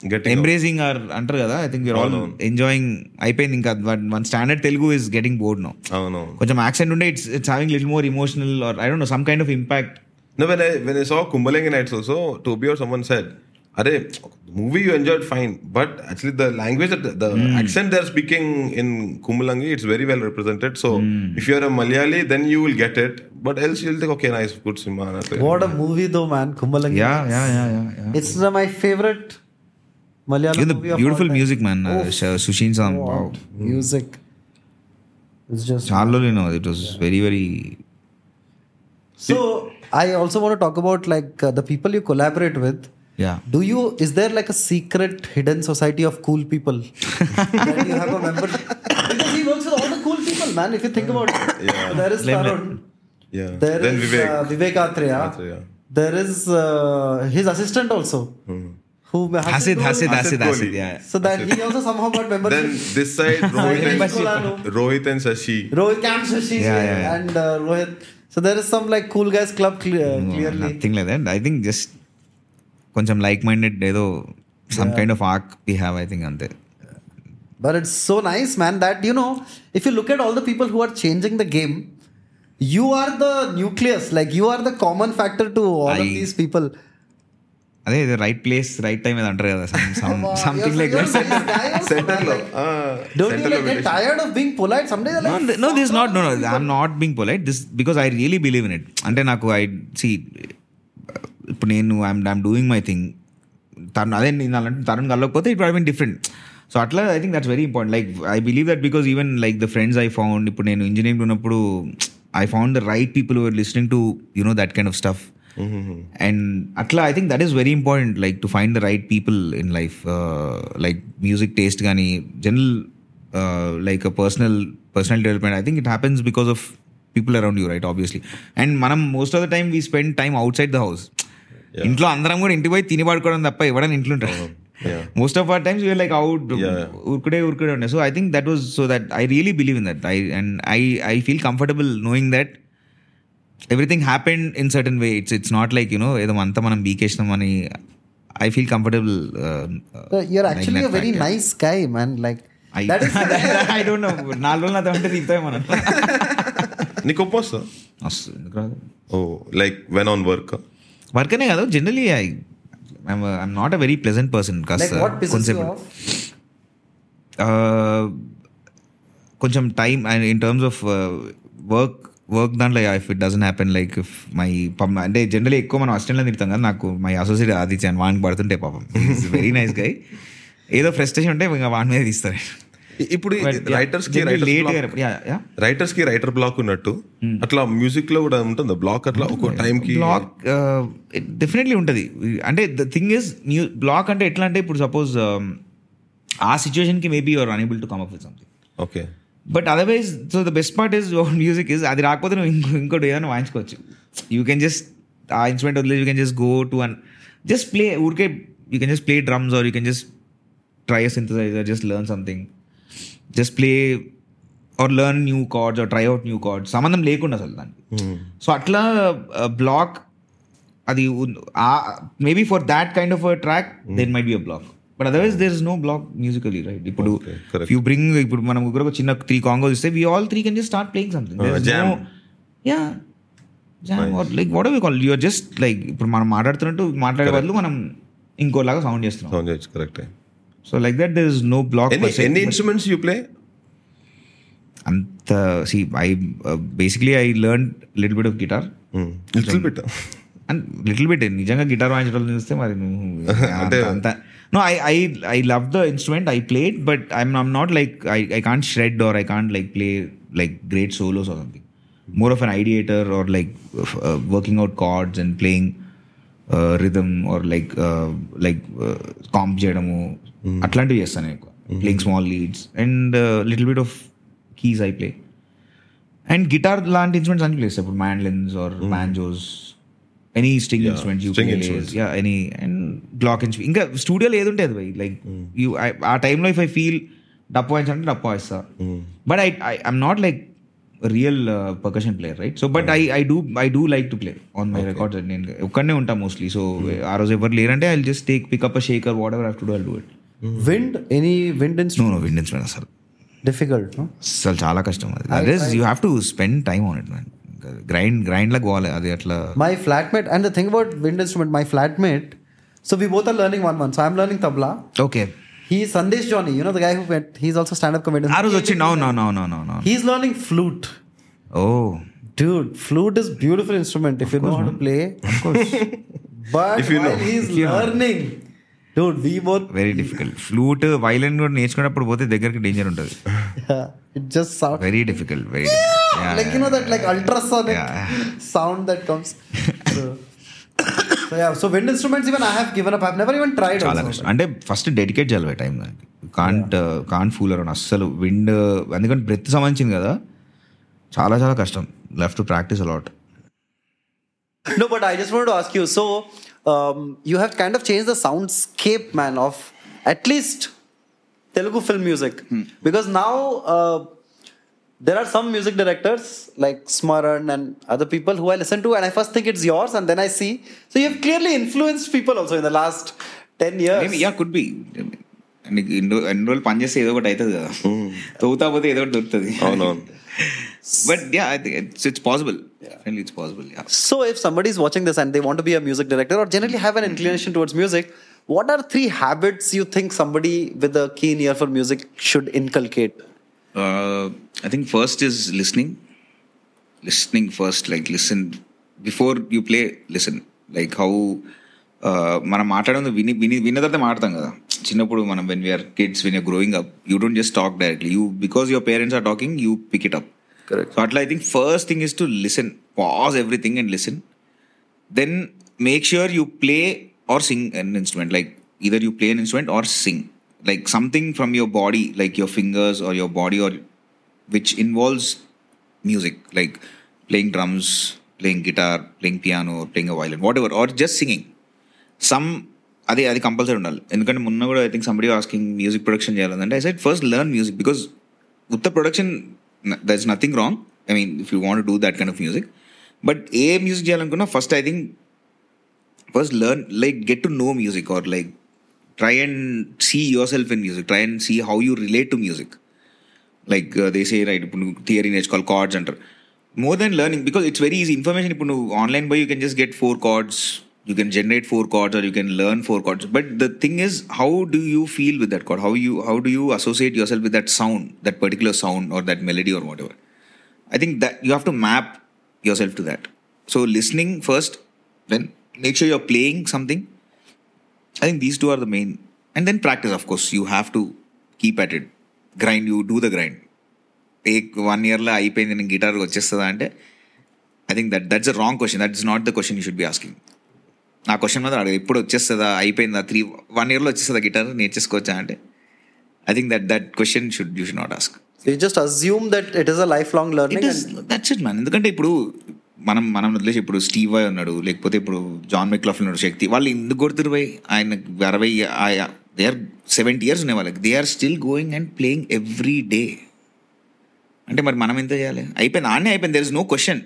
Getting embracing or అంటారు కదా I think you're all enjoying అయిపోయింది ఇంకా. One standard Telugu is getting bored no కొంచెం accent ఉండే it's it's having little more emotional or I don't know some kind of impact No, when I when I saw Kumbalangi Nights also, Toby or someone said, Are movie you enjoyed fine, but actually the language the mm. accent they're speaking in Kumbalangi, it's very well represented. So mm. if you're a Malayali, then you will get it. But else you'll think, okay, nice, good cinema. What a movie though, man. Kumbalangi. Yeah, yeah, yeah, yeah, yeah. It's uh, my favorite Malayalam the movie. Beautiful music, man. Oh, uh, Sushin Sam. Wow. Music. It's just. Charlo, you know, it was yeah. very, very. So. It, I also want to talk about like uh, the people you collaborate with. yeah Do you? Is there like a secret hidden society of cool people (laughs) that you have a member? Because he works with all the cool people, man. If you think about it, Yeah. there is Blame Tarun. Yeah. There then is, Vivek. Uh, Vivek Atreya. Atreya. There is uh, his assistant also. Who Hasid Kohli. Hasid Hasid Kohli. Hasid yeah So that he also somehow got membership. then this side Rohit Membership. and Rohit and Sashi. Rohit Camp Shashi Yeah, yeah, yeah. and uh, Rohit. So there is some like cool guys club cle- clearly. Nothing like that I think just కొంచెం like minded ఏదో some kind of arc we have I think అంతే But it's so nice, man, that you know, if you look at all the people who are changing the game, you are the nucleus. Like you are the common factor to all of I- these అదే right place right time అది అంటారు కదా something like Ah, relation. tired of being polite? Someday you're no, like, th- no, this is not. No, no. fuck I'm not being polite. This because I really believe in it. అంటే నాకు I see ఇప్పుడు నేను I'm I'm doing my thing తను అదే నేను అలాంటి తరుణ్ కలగకపోతే it I mean different so అట్లా I think that's very important like I believe that because even like the friends I found ఇప్పుడు నేను ఇంజనీరింగ్ ఉన్నప్పుడు I found the right people were listening to you know that kind of stuff and అట్లా I think that is very important like to find the right people in life like music taste కానీ general like personal personal development I think it happens because of people around you right obviously and మనం most of the time we spend time outside the house ఇంట్లో అందరం కూడా ఇంటికి పోయి తిని పడుకోవడం తప్ప ఎవడని ఇంట్లో ఉంటారు Yeah. Most of our times you're like out Yeah. ఉరుకుడే ఉరుకుడే ఉండే so I think that was so that I really believe in that I and I I feel comfortable knowing that Everything happen in certain way it's it's not like you know ఏదో అంతా మనం బీకేసినాం అని I feel comfortable Uh, you're actually a very nice guy, man. Like that is I don't know నాలుగు రోజులు అదే ఉంటే తీస్తాయి మనం నీకు కోపం వస్తుందా? వస్తుంది ఎందుకు రాదు Oh, like when on work. Work అనే కాదు generally I I'm not a very pleasant person like కాస్త what pisses you కొంచెం off? కొంచెం time and in terms of work work దాంట్లో if it doesn't happen like if my అంటే generally ఎక్కువ మనం అసిస్టెంట్లో తిడతాం కదా నాకు మై అసోసియేట్ ఆదిత్య అని వానికి పడుతుంటే పాపం. వెరీ నైస్ గై ఏదో ఫ్రస్ట్రేషన్ ఉంటే ఇంకా వాని మీద తీస్తారు. ఇప్పుడు రైటర్స్కి రైటర్స్కి రైటర్ బ్లాక్ ఉన్నట్టు అట్లా మ్యూజిక్లో కూడా ఉంటుందా? బ్లాక్ అట్లా ఒక టైం కి బ్లాక్ డెఫినెట్లీ ఉంటుంది. అంటే the thing is new block అంటే ఎట్లా అంటే ఇప్పుడు సపోజ్ ఆ సిచ్యువేషన్కి maybe you're unable to come up with something okay but otherwise so the best part is music is అది రాకపోతే నువ్వు ఇంకో ఇంకోటి ఏదైనా వాయించుకోవచ్చు. యూ కెన్ జస్ట్ ఆ ఇన్స్ట్రుమెంట్ వదిలేదు you can just go to and just play ఊరికే you can just play drums or you can just try synthesizer just learn something just play or learn new chords or try out new chords సంబంధం లేకుండా అసలు దానికి. So అట్లా black అది maybe for that kind of track then might be a block but otherwise there is no block musically right ఇప్పుడు. You bring ఇప్పుడు మనం ముగ్గురు ఒక చిన్న త్రీ కాంగోస్ ఇస్తే we all three can just start playing something. Yeah like what we call you're just like ఇప్పుడు మనం మాట్లాడుతున్నట్టు మాట్లాడే బదులు మనం ఇంకోలాగా సౌండ్ చేస్తున్నాం. సౌండ్ చేయొచ్చు correct so like that there is no block ఎన్ని ఇన్స్ట్రుమెంట్స్ యూ ప్లే అంత see I basically I learn little bit of guitar little bit and little bit నిజంగా గిటార్ వాయించడం చూస్తే మరి (laughs) నువ్వు అంత- అంత no I I I love the instrument I played but I'm I'm not like I I can't shred or I can't like play like great solos or something more of an ideator or like working out chords and playing rhythm or like like comp చేయడము అట్లాంటివి చేస్తాను నేను ఎక్కువ playing small leads and little bit of keys I play and guitar లాంటి instruments అన్ని plays ఇప్పుడు మ్యాండ్లిన్స్ are బ్యాంజోస్ Any string instruments you string play instruments. Yeah any and glock instrument ఇంకా స్టూడియోలో ఏది ఉంటుంది బై లైక్ యూ ఆ టైంలో ఇఫ్ ఐ ఫీల్ డప్పు వాయించాలంటే డప్పు వాయిస్తా. But I I'm not like real percussion player right so but I I do I do like to play on my records నేను ఒక్కడనే ఉంటా మోస్ట్లీ సో ఆ రోజు ఎవరు లేరంటే I just take pick up a shaker whatever to do I do it Wind, any wind no instrument? No wind instrument అసలు Difficult, no? అసలు చాలా కష్టం అది. That is you have to spend time on it man grind grind లా పోవాలి అది అట్లా My flatmate, and the thing about wind instrument, my flatmate, so we both are learning one month. So I'm learning tabla. Okay He's Sandesh Johnny, you know the guy who went, he's also stand-up comedian. ఆ రోజు వచ్చి no no no no no no He's learning flute. Oh Dude, flute is beautiful instrument if you know how to play. Of course. but If you while know. he's learning, very difficult flute violin కూడా నేర్చుకున్నప్పుడు పోతే దగ్గరికి danger ఉంటుంది. Just very difficult very like you know sound that comes so wind instruments even I given up I have never అంటే first dedicate చేయాలి time దానికి can't can't fool around అస్సలు wind ఎందుకంటే బ్రెత్ సంబంధించింది కదా. చాలా చాలా కష్టం. Left to practice a lot no but I just want ask you so um, you have kind of changed the soundscape, man, of at least Telugu film music. Because now uh, there are some music directors like Smaran and other people who I listen to, and I first think it's yours, and then I see. So, you have clearly influenced people also in the last 10 years. Yeah could be నీకు ఎన్ని రో- ఎన్ని రోజులు పని చేస్తే ఏదో ఒకటి అవుతుంది కదా తవ్వుతా పోతే ఏదో ఒకటి దొరుకుతుంది అవునవును but yeah it's it's possible It's possible yeah So, if somebody is watching this and they want to be a music director or generally have an inclination towards music, what are three habits you think somebody with a keen ear for music should inculcate? Uh, I think first is listening. Listening first, like listen before you play. Listen, like how uh, మనం మాట్లాడడం విని విని విన్న తర్వాత మాట్లాడతాం కదా చిన్నప్పుడు మనం when we are kids when you're growing up you don't just talk directly you because your parents are talking you pick it up Correct. So అట్లా I think first thing is to listen pause everything and listen then make sure you play or sing an instrument like either you play an instrument or sing like something from your body like your fingers or your body or which involves music like playing drums playing guitar playing piano playing a violin whatever or just singing some అదే అది compulsory ఉండాలి ఎందుకంటే మొన్న కూడా I think somebody asking music production చేయాలంటే I said first learn music because ఉత్త production there is nothing wrong I mean if you want do that kind of music but A music చేయాలనుకున్నా first I think first learn like get to know music or like try and see yourself in music try and see how you relate to music like they say right ఇప్పుడు నువ్వు theory నేర్చుకోవాలి cards అంటారు more than learning because it's very easy information ఇప్పుడు నువ్వు online by you can just get four chords You can generate four chords or you can learn four chords but the thing is how do you feel with that chord how you how do you associate yourself with that sound that particular sound or that melody or whatever I think that you have to map yourself to that. So listening first, then make sure you're playing something. I think these two are the main. And then practice, of course. You have to keep at it. Grind, you do the grind. Take one year la అయిపోయింది నేను guitar వచ్చేస్తుందా అంటే I think that that's a wrong question that is not the question you should be asking నా question మాత్రం అడగ ఎప్పుడు వచ్చేస్తుందా? అయిపోయిందా? త్రీ వన్ ఇయర్లో వచ్చేస్తుందా గిటార్? నేర్చేసుకోవచ్చా అంటే? I think that that question should you should not ask So you just assume that it is a lifelong learning. It is and- that's it man ఎందుకంటే ఇప్పుడు మనం మనం వదిలేసి ఇప్పుడు స్టీవ్ వాయ్ ఉన్నాడు లేకపోతే ఇప్పుడు జాన్ మెక్లాఫ్ ఉన్నాడు శక్తి వాళ్ళు ఎందుకు కొడుతురు పోయి ఆయన అరవై దే ఆర్ సెవెంటీ ఇయర్స్ ఉన్నాయి వాళ్ళకి. They are still going and playing every day అంటే మరి మనం ఎంత చేయాలి? అయిపోయింది ఆడనే అయిపోయింది. There is no question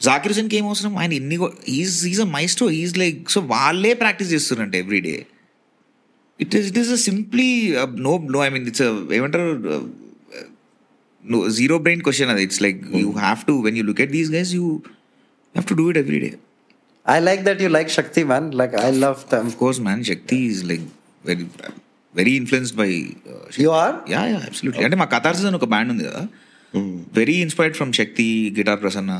Zakir హుసేన్కి ఏం అవసరం ఆయన ఇన్ని is is a maestro is like so వాళ్ళే ప్రాక్టీస్ చేస్తున్నారంట every day it is it is a simply no no I mean it's ఏమంటారు no zero brain question it's like you have to when you look at these guys you have to do it every day I like that you like Shakti, man. Like I love them. of course man shakti is like very very influenced by uh, Shakti. You are? yeah yeah absolutely అంటే మా Catharsis అని ఒక band ఉంది కదా very inspired from Shakti guitar Prasanna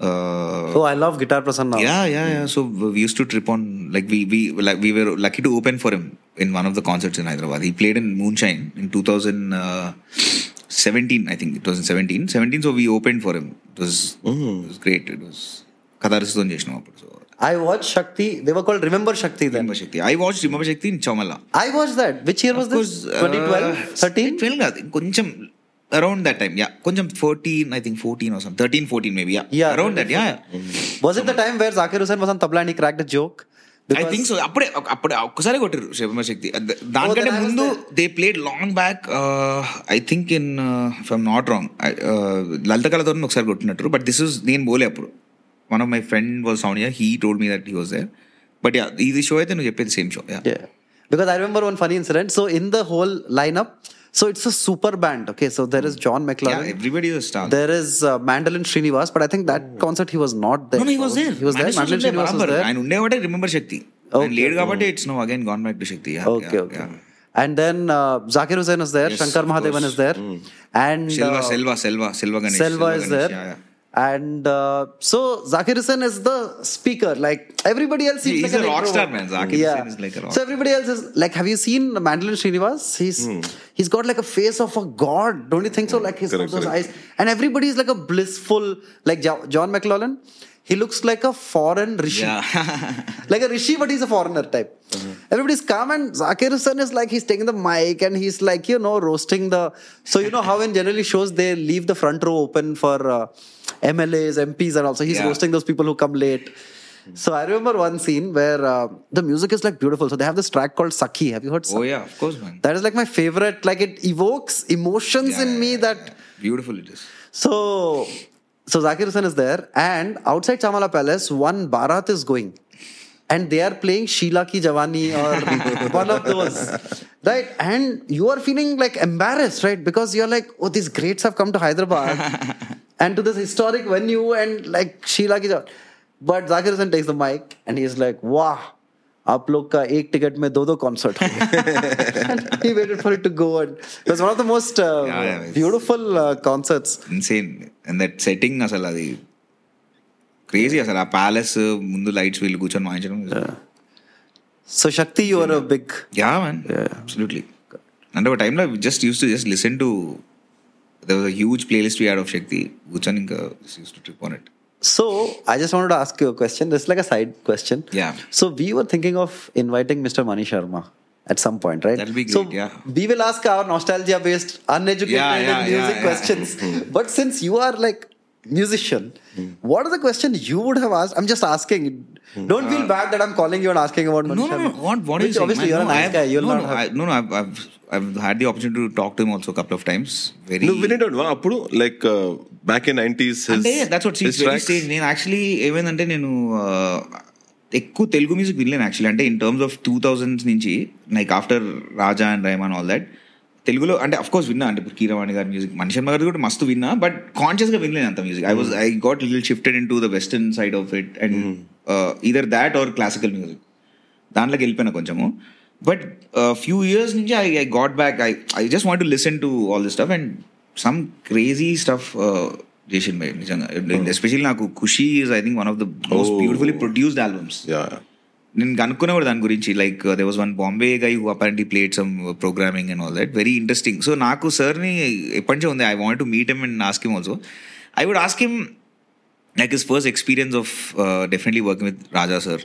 Oh, I love Guitar Prasanna. yeah yeah yeah so we used to trip on like we we like we were lucky to open for him in one of the concerts in hyderabad he played in moonshine in 2017 i think it was in 17 17 so we opened for him it was it was great it was కథారిస్తో చేసినాం అప్పుడు so I watched Shakti. They were called Remember Shakti then. Remember Shakti I watch remember Shakti in Chowmahalla I watched that. Which year was this? 2012? 13? Twelve కాదు కొంచెం around that time yeah కొంచెం fourteen I think fourteen అవసరం thirteen fourteen maybe yeah Yeah, around that yeah Was it the time where Zakir Hussain was on tabla and he cracked a joke? I think so అప్పుడే అప్పుడే ఒక్కసారి కొట్టారు శక్తి. ద- దానికంటే was ముందు. They played long back I think in if I'm not wrong Lalitha కళతో ఒకసారి కొట్టినట్టు. But this is నేను పోలే అప్పుడు. One of my friend was sound he told me that he was there but yeah ఇది show అయితే నువ్వు చెప్పేది same show Yeah. Because I remember one funny incident. So in the whole lineup, So it's a super band. Okay, so there is hmm. John McLaren. Yeah, everybody is a star. There is uh, Mandolin Srinivas, but I think that oh. concert he was not there. No, no he was there. He was there. Mandolin Srinivas was there. And Unde I remember Shakti. Okay. And later Gabate, it's now again gone back to Shakti. Okay, okay. And then uh, Zakir Hussain is there, yes, Shankar Mahadevan is there, mm. and uh, Selva, Selva, Selva, Selva Ganesh. Selva, Selva is Ganesh, there. Yeah, yeah. And uh, so Zakir Hussain is the speaker. Like everybody else, seems He's like a rock star, man. Zakir yeah. Hussain is like a rock So everybody else is like, have you seen Mandolin Srinivas? He's he's got like a face of a god. Don't you think so? Like he's got those correct. eyes, and everybody is like a blissful, like Jo- John McLaughlin. He looks like a foreign rishi. Yeah. (laughs) like a rishi, but he's a foreigner type. Everybody's calm, and Zakir Hussain is like he's taking the mic and he's like you know roasting the. So you know how in generally shows they leave the front row open for uh, MLAs, MPs are also. He's yeah. roasting those people who come late. So I remember one scene where uh, the music is like beautiful. So they have this track called Saki. Have you heard? Oh, Saki? Oh yeah, of course, man. That is like my favorite. Like it evokes emotions yeah, in yeah, me that beautiful it is. So so Zakir Hussain is there, and outside Chamala Palace, one Bharat is going. And they are playing Sheila Ki Jawani or (laughs) one of those. Right? And you are feeling like embarrassed, right? Because you're like, oh, these greats have come to Hyderabad. (laughs) and to this historic venue, and like Sheila Ki Jawani. But Zakir Hussain takes the mic, and he's like, wow. आप लोग का एक ticket में दो दो concert (laughs) he waited for it to go and it was one of the most uh, Yeah, yeah, it's- beautiful uh, concerts insane and that setting అసలు అది crazy అసలు ఆ ప్యాలెస్ ముందు లైట్స్ వీళ్ళు కూర్చొని వాయించడం So Shakti, you are a big. Yeah man absolutely అంటే ఒక టైంలో just used to just listen to there was a huge playlist we had of Shakti. Bhuchan just used to trip on it. So I just wanted to ask you a question. This is like a side question. Yeah. So we were thinking of inviting Mr. Mani Sharma at some point, right? That'll be great. So yeah. We will ask our nostalgia-based, uneducated yeah, yeah, music yeah, questions. (laughs) but since you are like musician, what are the questions you would have asked? I'm just asking. Don't feel bad that I'm calling you and asking about Mani No, no, no. What, what you Which saying? Obviously, man? you're no, a nice guy. You'll no, not no, have. I, no, no. I've, I've, I've had the opportunity to talk to him also a couple of times. Very. నువ్వు వినేటోడువా అప్పుడు like back in nineties అంటే that's what scenes very stage నేను actually ఏమైందంటే నేను uh, ఎక్కువ Telugu music వినలేను actually అంటే in terms of two thousands నుంచి like after Raja and Rahman all that తెలుగులో అంటే అఫ్ కోర్స్ విన్నా అంటే ఇప్పుడు కీరవాణి గారి మ్యూజిక్ మనిషి గారి కూడా మస్తు విన్నా బట్ కాన్షియస్గా వినలేను అంత music I was I got little shifted into the western side of it and either that or classical music దాంట్లోకి వెళ్ళిపోయినా కొంచెము. బట్ ఫ్యూ ఇయర్స్ నుంచి I I got back I I just want to listen to all this stuff and some crazy stuff చేసింది నిజంగా. Especially నాకు Kushi is I think one of the most. Beautifully produced albums నేను కనుక్కునే కూడా దాని గురించి like they was one Bombay guy who apparently played some programming and all that very interesting so నాకు సార్ని ఎప్పటి నుంచో ఉంది I want to meet him and ask him also I would ask him like his first experience of uh, definitely working with Raja sir.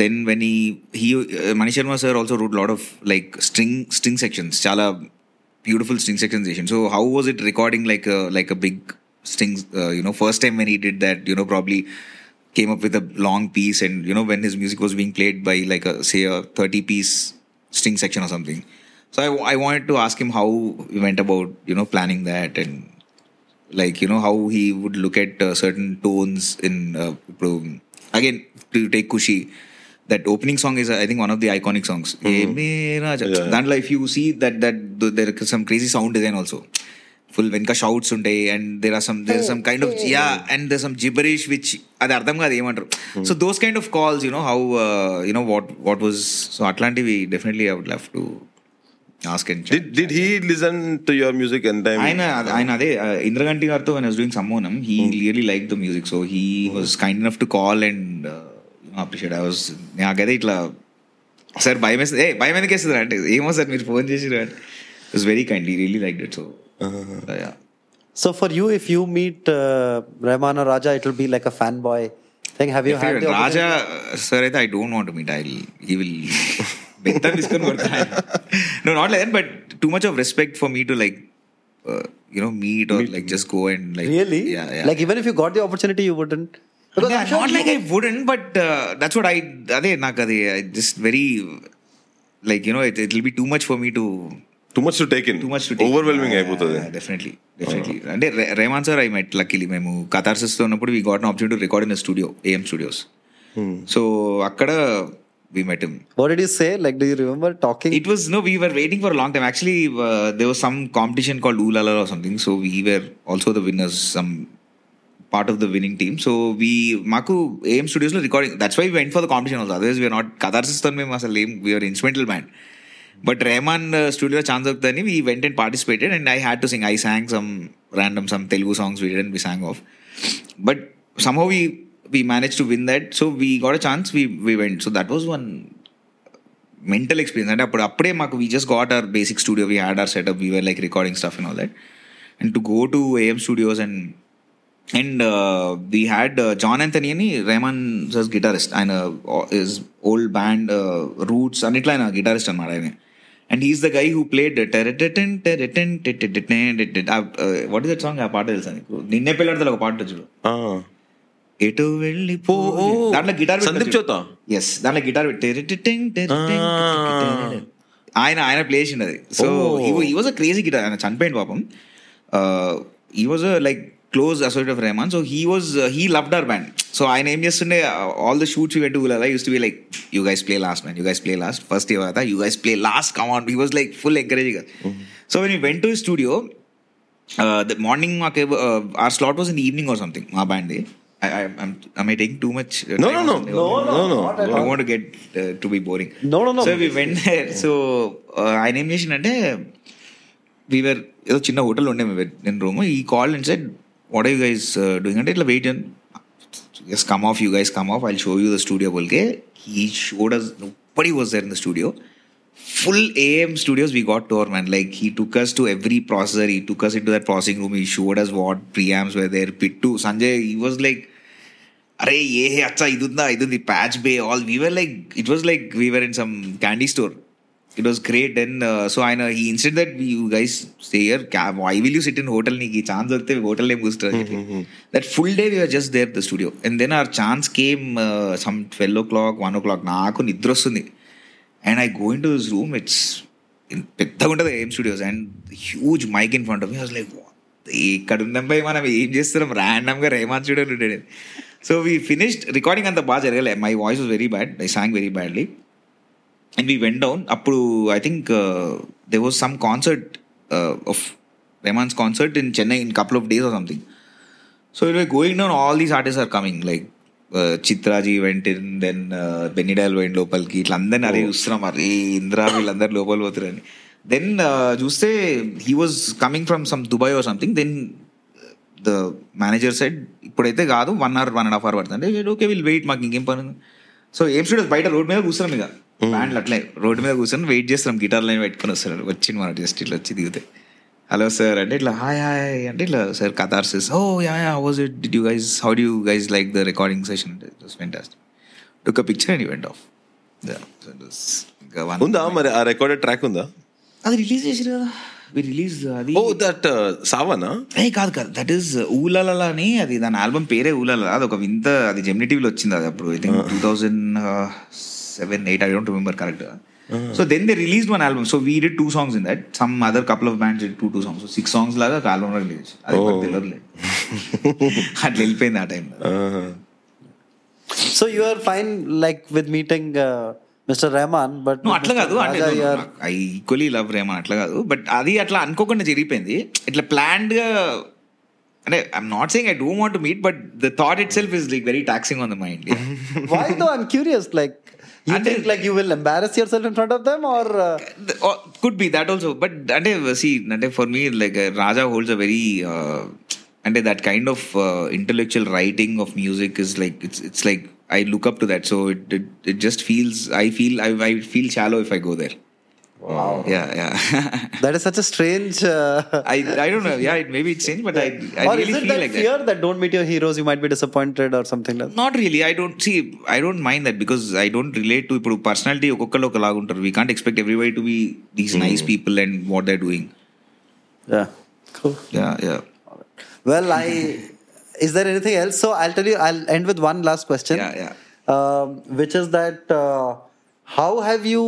Then when he he uh, Mani Sharma sir also wrote a lot of like string string sections, chala beautiful string sections. So how was it recording like a like a big strings? Uh, you know, first time when came up with a long piece and you know when his music was being played by like a say a 30 piece string section or something so I, I wanted to ask him how he went about you know planning that and like you know how he would look at uh, certain tones in uh, again to take kushi that opening song is uh, i think one of the iconic songs mm-hmm. yeah. if you see that that there is some crazy sound design also full వెనక shouts ఉంటాయి and there are some there some kind of yeah and there some gibberish which అది అర్థం కాదు ఏమంటారు. So those kind of calls you know how you know what what was so అట్లాంటివి definitely I would love to ask and did did he listen to your music any time ఆయన ఆయన అదే uh, Indraganti గారితో one doing సమ్మోనం he really like the music so he was kind enough to call and appreciate I was నాకైతే ఇట్లా sir భయం వేస్తుంది ఏ భయం ఎందుకు వేస్తుంది అంటే ఏమో సార్ మీరు ఫోన్ చేసి it's very kind he really like it so Uh-huh. yeah. So for you, if you meet uh, Rahman or Raja, it'll be like a fanboy thing. Have you if had the Raja, sir, I don't want to meet. I'll, he will. बेहतर डिस्कन करता है no not like but too much of respect for me you know meet or meet. like just go and like really yeah, yeah like even if you got the opportunity you wouldn't because yeah, I'm sure not like I wouldn't but uh, that's what I I just very like you know it, it'll be too much for me to too much to take in too much to overwhelming అయిపోతుంది definitely definitely అంటే Rahman sir I met luckily మేము కథార్సిస్తో ఉన్నప్పుడు we got opportunity to record in studio AM studios so అక్కడ we met him What did you say? Like, do you remember talking? It was no, we were waiting for a long time. Actually, uh, there was some competition called Oolala or something. So we were also the winners, some part of the winning team. So we, Maku AM Studios lo recording. That's why we went for the competition also. Otherwise, we are not Catharsis తో మేము అసలు ఏం we were instrumental band. But Rahman uh, studio chance దొరుకుతుందని we went and participated and I had to sing. I sang some random some Telugu songs we did and we sang off. But somehow we we managed to win that. So we got a chance. We we went. So that was one mental experience అంటే అప్పుడు అప్పుడే మాకు we just got our basic studio we had our setup we were like recording stuff and all that and to go to AM studios and And we had John Anthony అని రెహమాన్ సస్ guitarist ఆయన is old band Roots అన్నిట్లో ఆయన guitarist అనమాట ఆయన. And he's the guy who played టెరటెన్ టెరటెన్ what is that song ఆ పాట తెలుసా నీకు? నిన్నే పిల్లడితే ఒక పాట చూడు. ఎటు వెళ్ళి పో. దాంట్లో గిటార్ సందీప్ చౌతా? ఎస్ దాంట్లో గిటార్ ఆయన ఆయన ప్లే సో ఈ వాజ్ అ క్రేజీ గిటార్ ఆయన చనిపోయింది పాపం ఈ was like close associate of Rahman so he was he loved our band so ఆయన ఏం చేస్తుండే ఆల్ ద షూట్స్ వెంట అలా used to be like you guys play last man you guys play last first year కదా you guys play last come on he was like full encouraging so when you went to studio the morning మాకు our slot was in evening or something మా band I I taking too much No, no, no. No, no, No, no. not at I all. want to get uh, to be boring. No, no, no. So we went there. So uh, ఆయన ఏం చేసిండంటే we are ఏదో చిన్న hotel ఉండే మేము నేను room ఈ call and said what are you guys uh, doing? And it'll wait and just come off, you guys come off. I'll show you the studio. Bolke. He showed us, nobody was there in the studio. Full AM studios we got to our man. Like he took us to every processor. He took us into that processing room. He showed us what preamps were there. Pit 2. Sanjay, he was like, अरे ye अच्छा acha ना इधर patch bay all." We were like, it was like we were in some candy store. It was great and so ఆయన ఈ instant that you guys stay year I will you sit in hotel నీకు ఈ chance దొరికితే hotel ఏం కూర్చుంటారు that full day we're just there the studio and then our chance came some twelve o'clock one o'clock నాకు నిద్ర వస్తుంది. And I go into this room it's పెద్దగా ఉంటుంది AM studios and huge mic in front off was like ఇక్కడ ఉందంపై మనం ఏం చేస్తున్నాం? ర్యాండమ్గా రేమాన్ స్టూడియో ఉండేది. సో వీ ఫినిష్డ్ రికార్డింగ్ అంత బాగా జరగలే. My voice was very bad I sang very badly and we went down అప్పుడు I think they was some concert of Rahman's concert in Chennai in couple of days or something so it why going down all these artist are coming like Chitraji వెంట in then బెన్నిడాల్ వెంట లోపలికి. ఇట్లా అందరిని అరే చూస్తున్నాం. అరే ఇంద్రా వీళ్ళందరూ లోపల పోతారని దెన్ చూస్తే he was coming from some Dubai or something then the manager side ఇప్పుడైతే కాదు one hour one and half hour పడుతుంది. అంటే ఓకే విల్ వెయిట్ మాకు ఇంకేం పని సో ఏం స్టూడియోస్ బయట రోడ్ మీద కూర్చున్నాం ఇక. బ్యాండ్లు అట్లే. రోడ్ మీద కూర్చొని వెయిట్ చేస్తున్నాం. గిటార్ లైన్ పెట్టుకొని వస్తారు వచ్చింది మన జస్ట్ ఇట్లా వచ్చి దిగితే. హలో సార్ అంటే ఇట్లా హాయ్ హాయ్ అంటే ఇట్లా sir Catharsis oh yeah yeah was it did you guys how do guys like the recording session fantastic took a picture and went off ఉందా? మరి ఆ రికార్డెడ్ ట్రాక్ ఉందా? అది రిలీజ్ చేసారు కదా. రిలీజ్ అది ఓ దట్ సావనా ఏ కాదు కాదు. దట్ ఈస్ ఊలల అని అది దాని ఆల్బమ్ పేరే ఊలల అది ఒక వింత అది జెమిని టీవీలో వచ్చింది అది అప్పుడు. I think two thousand seven eight I don't remember correct so then they release one album so we did two songs in that some other couple of bands two two songs six songs లాగా ఒక album release అది మనకు తెలియదులే అట్లా వెళ్ళిపోయింది ఆ టైంలో So you are fine, like with meeting uh, Mr. Rahman, but నువ్వు అట్లా కాదు అంటే ఐ ఈక్వలీ లవ్ రేమా అట్లా కాదు. బట్ అది అట్లా అనుకోకుండా జరిగిపోయింది. ఇట్లా ప్లాన్డ్గా అంటే I'm not saying I don't want to meet but the thought itself is like very taxing on the mind Why though? I'm curious. Like you think, like you will embarrass yourself in front of them or, uh... or oh, could be that also. But and see for me like uh, raja holds a very uh, and that kind of uh, intellectual writing of music is like it's it's like i look up to that. So it it, it just feels i feel I, I feel shallow if i go there. There yeah yeah (laughs) that is such a strange. Uh, I I don't know. Yeah, it, maybe it's changed, but I I or really is it feel that like fear that. that. don't meet your heroes, you might be disappointed or something like that? Not really. I don't see. I don't mind that because I don't relate to ఇప్పుడు personality ఒక్కొక్కరు ఒకలాగా ఉంటారు we can't expect everybody to be these nice people and what they doing Yeah. Cool. Yeah yeah Well, I is there anything else? So I'll tell you. I'll end with one last question. Yeah, yeah. Um, which is that uh, how have you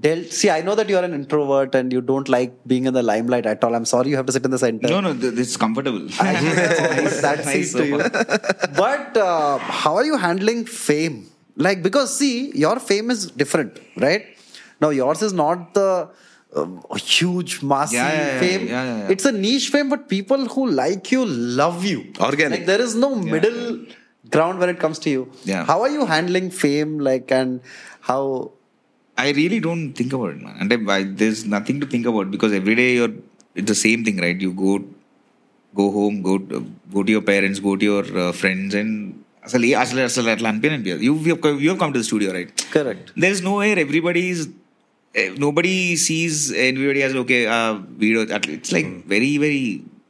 dealt? See, I know that you are an introvert and you don't like being in the limelight at all. I'm sorry you have to sit in the center. No, no, th- is comfortable. I (laughs) that's nice, (laughs) that Nice to you. (laughs) But uh, how are you handling fame? Like, because see, your fame is different, right? Now, yours is not the um, huge, massive Yeah, yeah, fame. yeah. It's a niche fame, but people who like you love you. Organic. Like, there is no middle ground when it comes to you. Yeah. How are you handling fame? Like, and how. I really don't think about it, man. And I, there's nothing to think about because every day you're it's the same thing, right? You go go home, go to, go to your parents, go to your uh, friends, and అసలు ఏ- అసలు అసలు అట్లా అనిపించని అనిపించదు you you come to studio right Correct. There is no where everybody is nobody sees everybody has okay video అట్లా it's like very very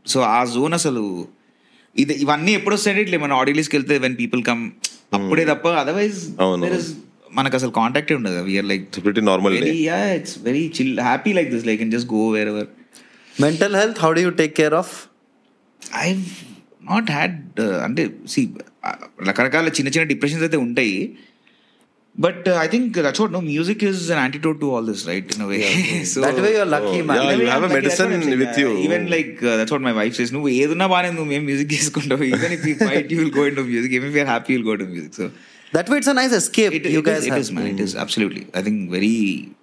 so ఆ zone అసలు ఇది ఇవన్నీ ఎప్పుడు వస్తాయంటే ఇట్లా మన ఆడియన్స్కి వెళ్తే వెన్ పీపుల్ కమ్ అప్పుడే తప్ప అదర్వైజ్ అవును. మనకు అసలు కాంటాక్టే ఉండదు we're like It's pretty normal very day. yeah it's very chill happy like this like can just go wherever Mental health, how do you take care of? i've not had uh, అంటే సి రకరకాల చిన్న చిన్న depressions అయితే ఉంటాయి but I think that's what no music is an antidote to all this right in a way so that way, you're lucky, Oh, man. yeah, you have a medicine with you. Even like that's what my wife says నువ్వు ఏదున్నా బానే నువ్వు మేము music చేసుకుంటావు even if you fight you will go into music even if you're happy will go to music so That way, it's a nice escape. It, you it guys, is, have. it is, man. It is absolutely. I think very,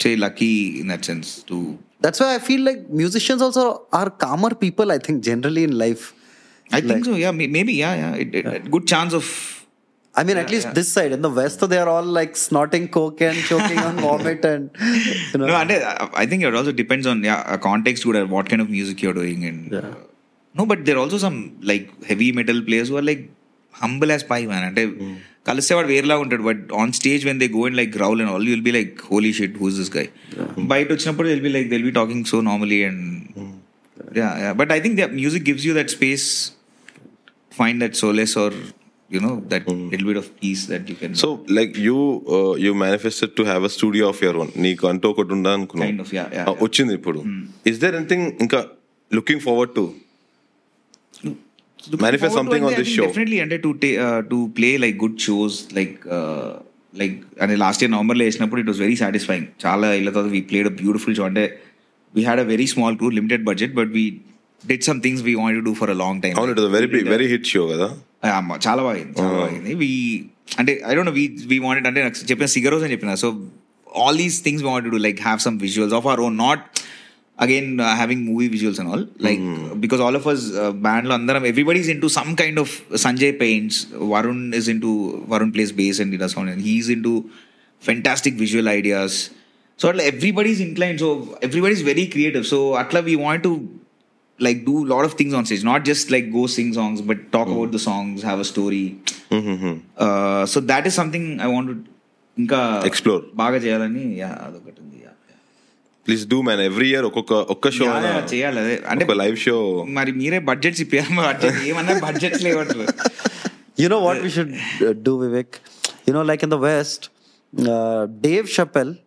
say, lucky in that sense to. That's why I feel like musicians also are calmer people. I think generally in life. I like, think so. Yeah, maybe. Yeah, yeah. It, yeah. Good chance of I mean, yeah, at least yeah. this side in the West, they are all like snorting coke and choking on (laughs) vomit, and you know. No, and uh, I think it also depends on yeah context, what kind of music you're doing, and yeah. Uh, no, but there are also some like heavy metal players who are like humble as pie, man. And mm. వాడు వేరేలా ఉంటాడు but on stage when they go and like growl and all will be like holy shit who's this guy బయట వచ్చినప్పుడు will be like Dil be talking so normally and but I think the music gives you that space find that solace or you know that little bit of peace that you can so like you you manifested to have a studio of your own నీకు అంటూ ఒకటి ఉందా Kind of, yeah, అనుకున్నాను yeah. వచ్చింది ఇప్పుడు. Is there anything ఇంకా looking forward To Manifest something on this show. Definitely అంటే to to play like good shows like like అంటే లాస్ట్ ఇయర్ నవంబర్లో వేసినప్పుడు ఇట్ వాస్ వెరీ సాటిస్ఫైయింగ్ చాలా ఇళ్ళ తర్వాత we played a beautiful show అంటే we had a very small crew limited budget but we did some things we want do for a long time అవును it very very hit show కదా చాలా బాగుంది చాలా బాగుంది వి అంటే I don't know we we wanted అంటే నాకు చెప్పిన సిగరోస్ అని చెప్పిన so all these things we want do like have some visuals of our own not Again having movie visuals and all like because all of us band లో అందరం everybody is into some kind of Sanjay paints Varun is into Varun plays bass and it sound he's into fantastic visual ideas so అట్లా everybody is inclined so everybody is very creative so అట్లా we want to like do a lot of things on stage not just like go sing songs but talk about the songs have a story uh, so that is something i want to ఇంకా Explore. బాగా చేయాలని yeah అదొకటి ఉంది yeah, yeah. Please do man every year ఒక్కొక్క ఒక్క show Yeah, yeah, చేయాలి అదే అంటే ఒక లైవ్ షో మరి మీరే బడ్జెట్స్ ఇప్పారు బడ్జెట్ ఏమన్నా budgets లేవట్లేదు You know what we should uh, do, Vivek? You know, like in the West, uh, Dave Chappelle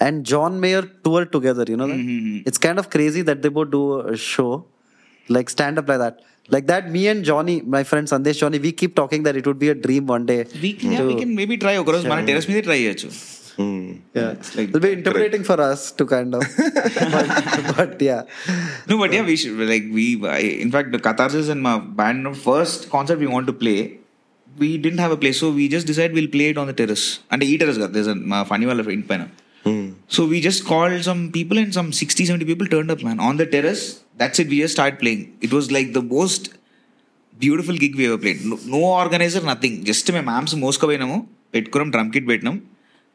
and John Mayer tour together. You know that? It's kind of crazy that they both do a show, like stand up like that. Like that, me and Johnny, my friend Sandesh Johnny, we keep talking that it would be a dream one day. We can maybe try ఒకరోజు మన terrace మీద try చేయొచ్చు Yeah, like- it'll be intimidating for us to kind of, (laughs) but, but yeah, No, but yeah, we should like we. I, in fact, the Catharsis and my band first concert we want to play, we didn't have a place, so we just decided we'll play it on the terrace. And the terrace, there's a my funny wall in Pena. So we just called some people and some 60, 70 people turned up, man, on the terrace. That's it. We just started playing. It was like the most beautiful gig we ever played no organiser nothing just మేము మ్యామ్స్ మోసుకుపోయినాము పెట్టుకున్నాం drum kit పెట్టినాం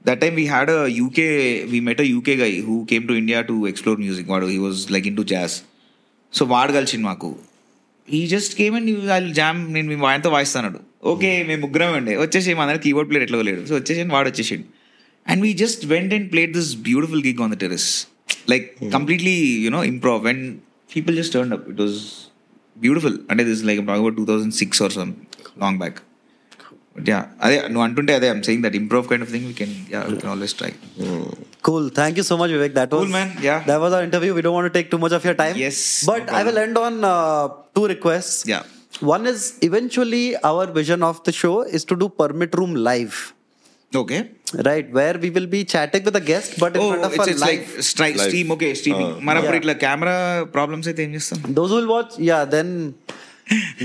that time we had UK we met UK guy who came to India to explore music వాడు he was like into jazz so వాడు కలిసింది మాకు. ఈ just came and వాళ్ళు జామ్ నేను మీ వాడితో వాయిస్తాడు ఓకే మేము ముగ్గురం అండి. వచ్చేసి మా అందరికి కీబోర్డ్ ప్లేయర్ ఎట్లా లేడు సో వచ్చేసి వాడు వచ్చేసిండు. And we just went and played this beautiful gig on the terrace like completely you know improv and people just turn up it was beautiful అంటే this like about two thousand six or some long back but yeah అదే నువ్వు అంటుంటే అదే I'm saying that improv kind of thing we can yeah we can always try cool. Thank you so much, Vivek. That was Cool, man. Yeah. that was our interview. We don't want to take too much of your time. Yes, but no I will end on uh, two requests. Yeah. One is eventually our vision of the show is to do Permit Room live, Okay. right? Where we will be chatting with a guest, but in Oh, front of it's, a it's like live. strike, Live. stream, okay, streaming. మరి అప్పుడు Yeah. ఇట్లా camera problems అయితే ఏం చేస్తాం Those who will watch, yeah, then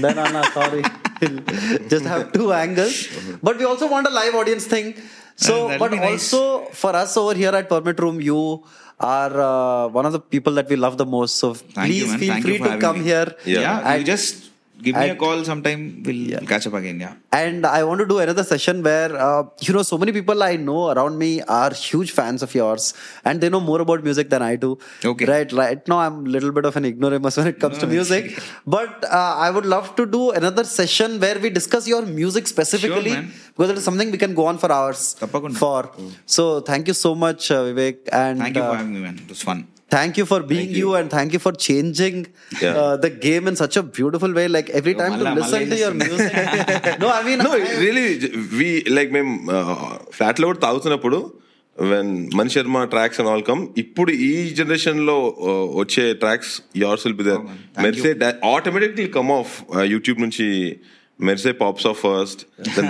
then Anna, sorry. (laughs) (laughs) Just have two angles. But we also want a live audience thing. So, Uh, but be nice. also for us over here at Permit Room, you are uh, one of the people that we love the most. So Thank please you, feel Thank free to come me. here. Yeah. Yeah, you And- just give me a call sometime we'll yeah. catch up again yeah. And i want to do another session where uh, you know so many people i know around me are huge fans of yours and they know more about music than i do. Okay. Right right. Now i'm a little bit of an ignoramus when it comes no, to music. but uh, i would love to do another session where we discuss your music specifically sure, because it is something we can go on for hours for. So thank you so much uh, vivek and thank you for uh, having me man. It was fun Thank you for being you. and thank you for changing Yeah. uh, the game in such a beautiful way. Like every time to malla- listen malla to your music. (laughs) no, I mean, no I- really we like మేము flat లో కూడా తాగుతున్నప్పుడు when Mani Sharma tracks and all come ఇప్పుడు ఈ generation లో uh, వచ్చే tracks yours will be there man. Thank మెర్సే automatically come of YouTube నుంచి మెర్సే pops of first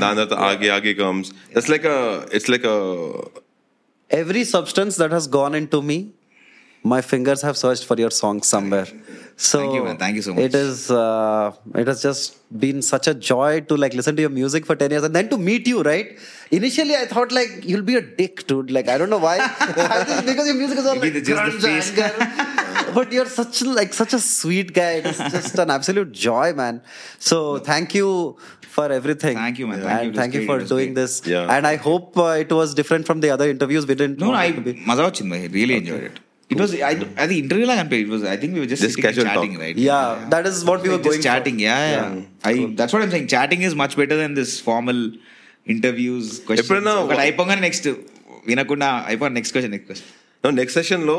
దాని తర్వాత (laughs) ఆగి ఆగి comes it's like it's like every substance that has gone into me my fingers have searched for your song somewhere. So thank you, man. Thank you so much. It is uh, it has just been such a joy to like listen to your music for ten years and then to meet you, right? Initially, I thought like you'll be a dick, dude. Like I don't know why. (laughs) Because your music is all like just the (laughs) but you're such like such a sweet guy. It's just an absolute joy, man. So thank you for everything. Thank you, man. Thank and you, thank you for doing this. Yeah. And I hope uh, it was different from the other interviews. We didn't. No, I. Really okay. enjoyed it. I really enjoy it it was I అది interview లాగా అనిపించింది it was I think we were just Just casual chatting talk. Right Yeah, that is what we were going just chatting for. yeah yeah, I that's what I'm saying chatting is much better than this formal interviews questions ఎప్పుడైనా ఒకటి అయిపోగానే next వినకుండా అయిపోయి next question next question next session లో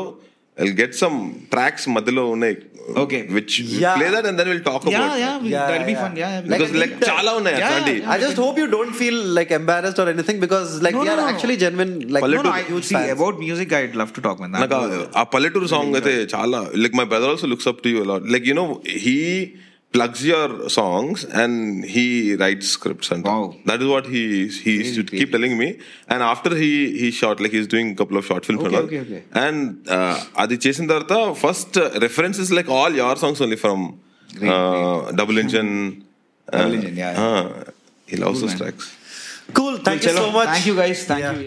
I get some tracks మధ్యలో ఉన్నాయి Okay. Which Yeah. Play that and then will talk yeah about yeah Yeah, that'll be yeah. fun yeah Like, because like చాలా ఉన్నాయి Yeah, అట్లాంటి yeah. I just hope you don't feel like embarrassed or anything because like No, we no, are no. actually genuine like Pallatur- no, no, I, huge see, fans. about music I'd love to talk man నాకు ఆ- ఆ పల్లెటూరు song అయితే చాలా like my brother also looks up to you a lot like you know he Plugs your songs and he write scripts and Wow. That is what he he keep telling me and after he he short like he's doing couple of short films Okay, okay, okay. And అది చేసిన తర్వాత first references like all your songs only from double engine Double Engine, yeah, he loves Cool, man. Tracks Cool. Thank you so much. thank you guys thank Yeah. you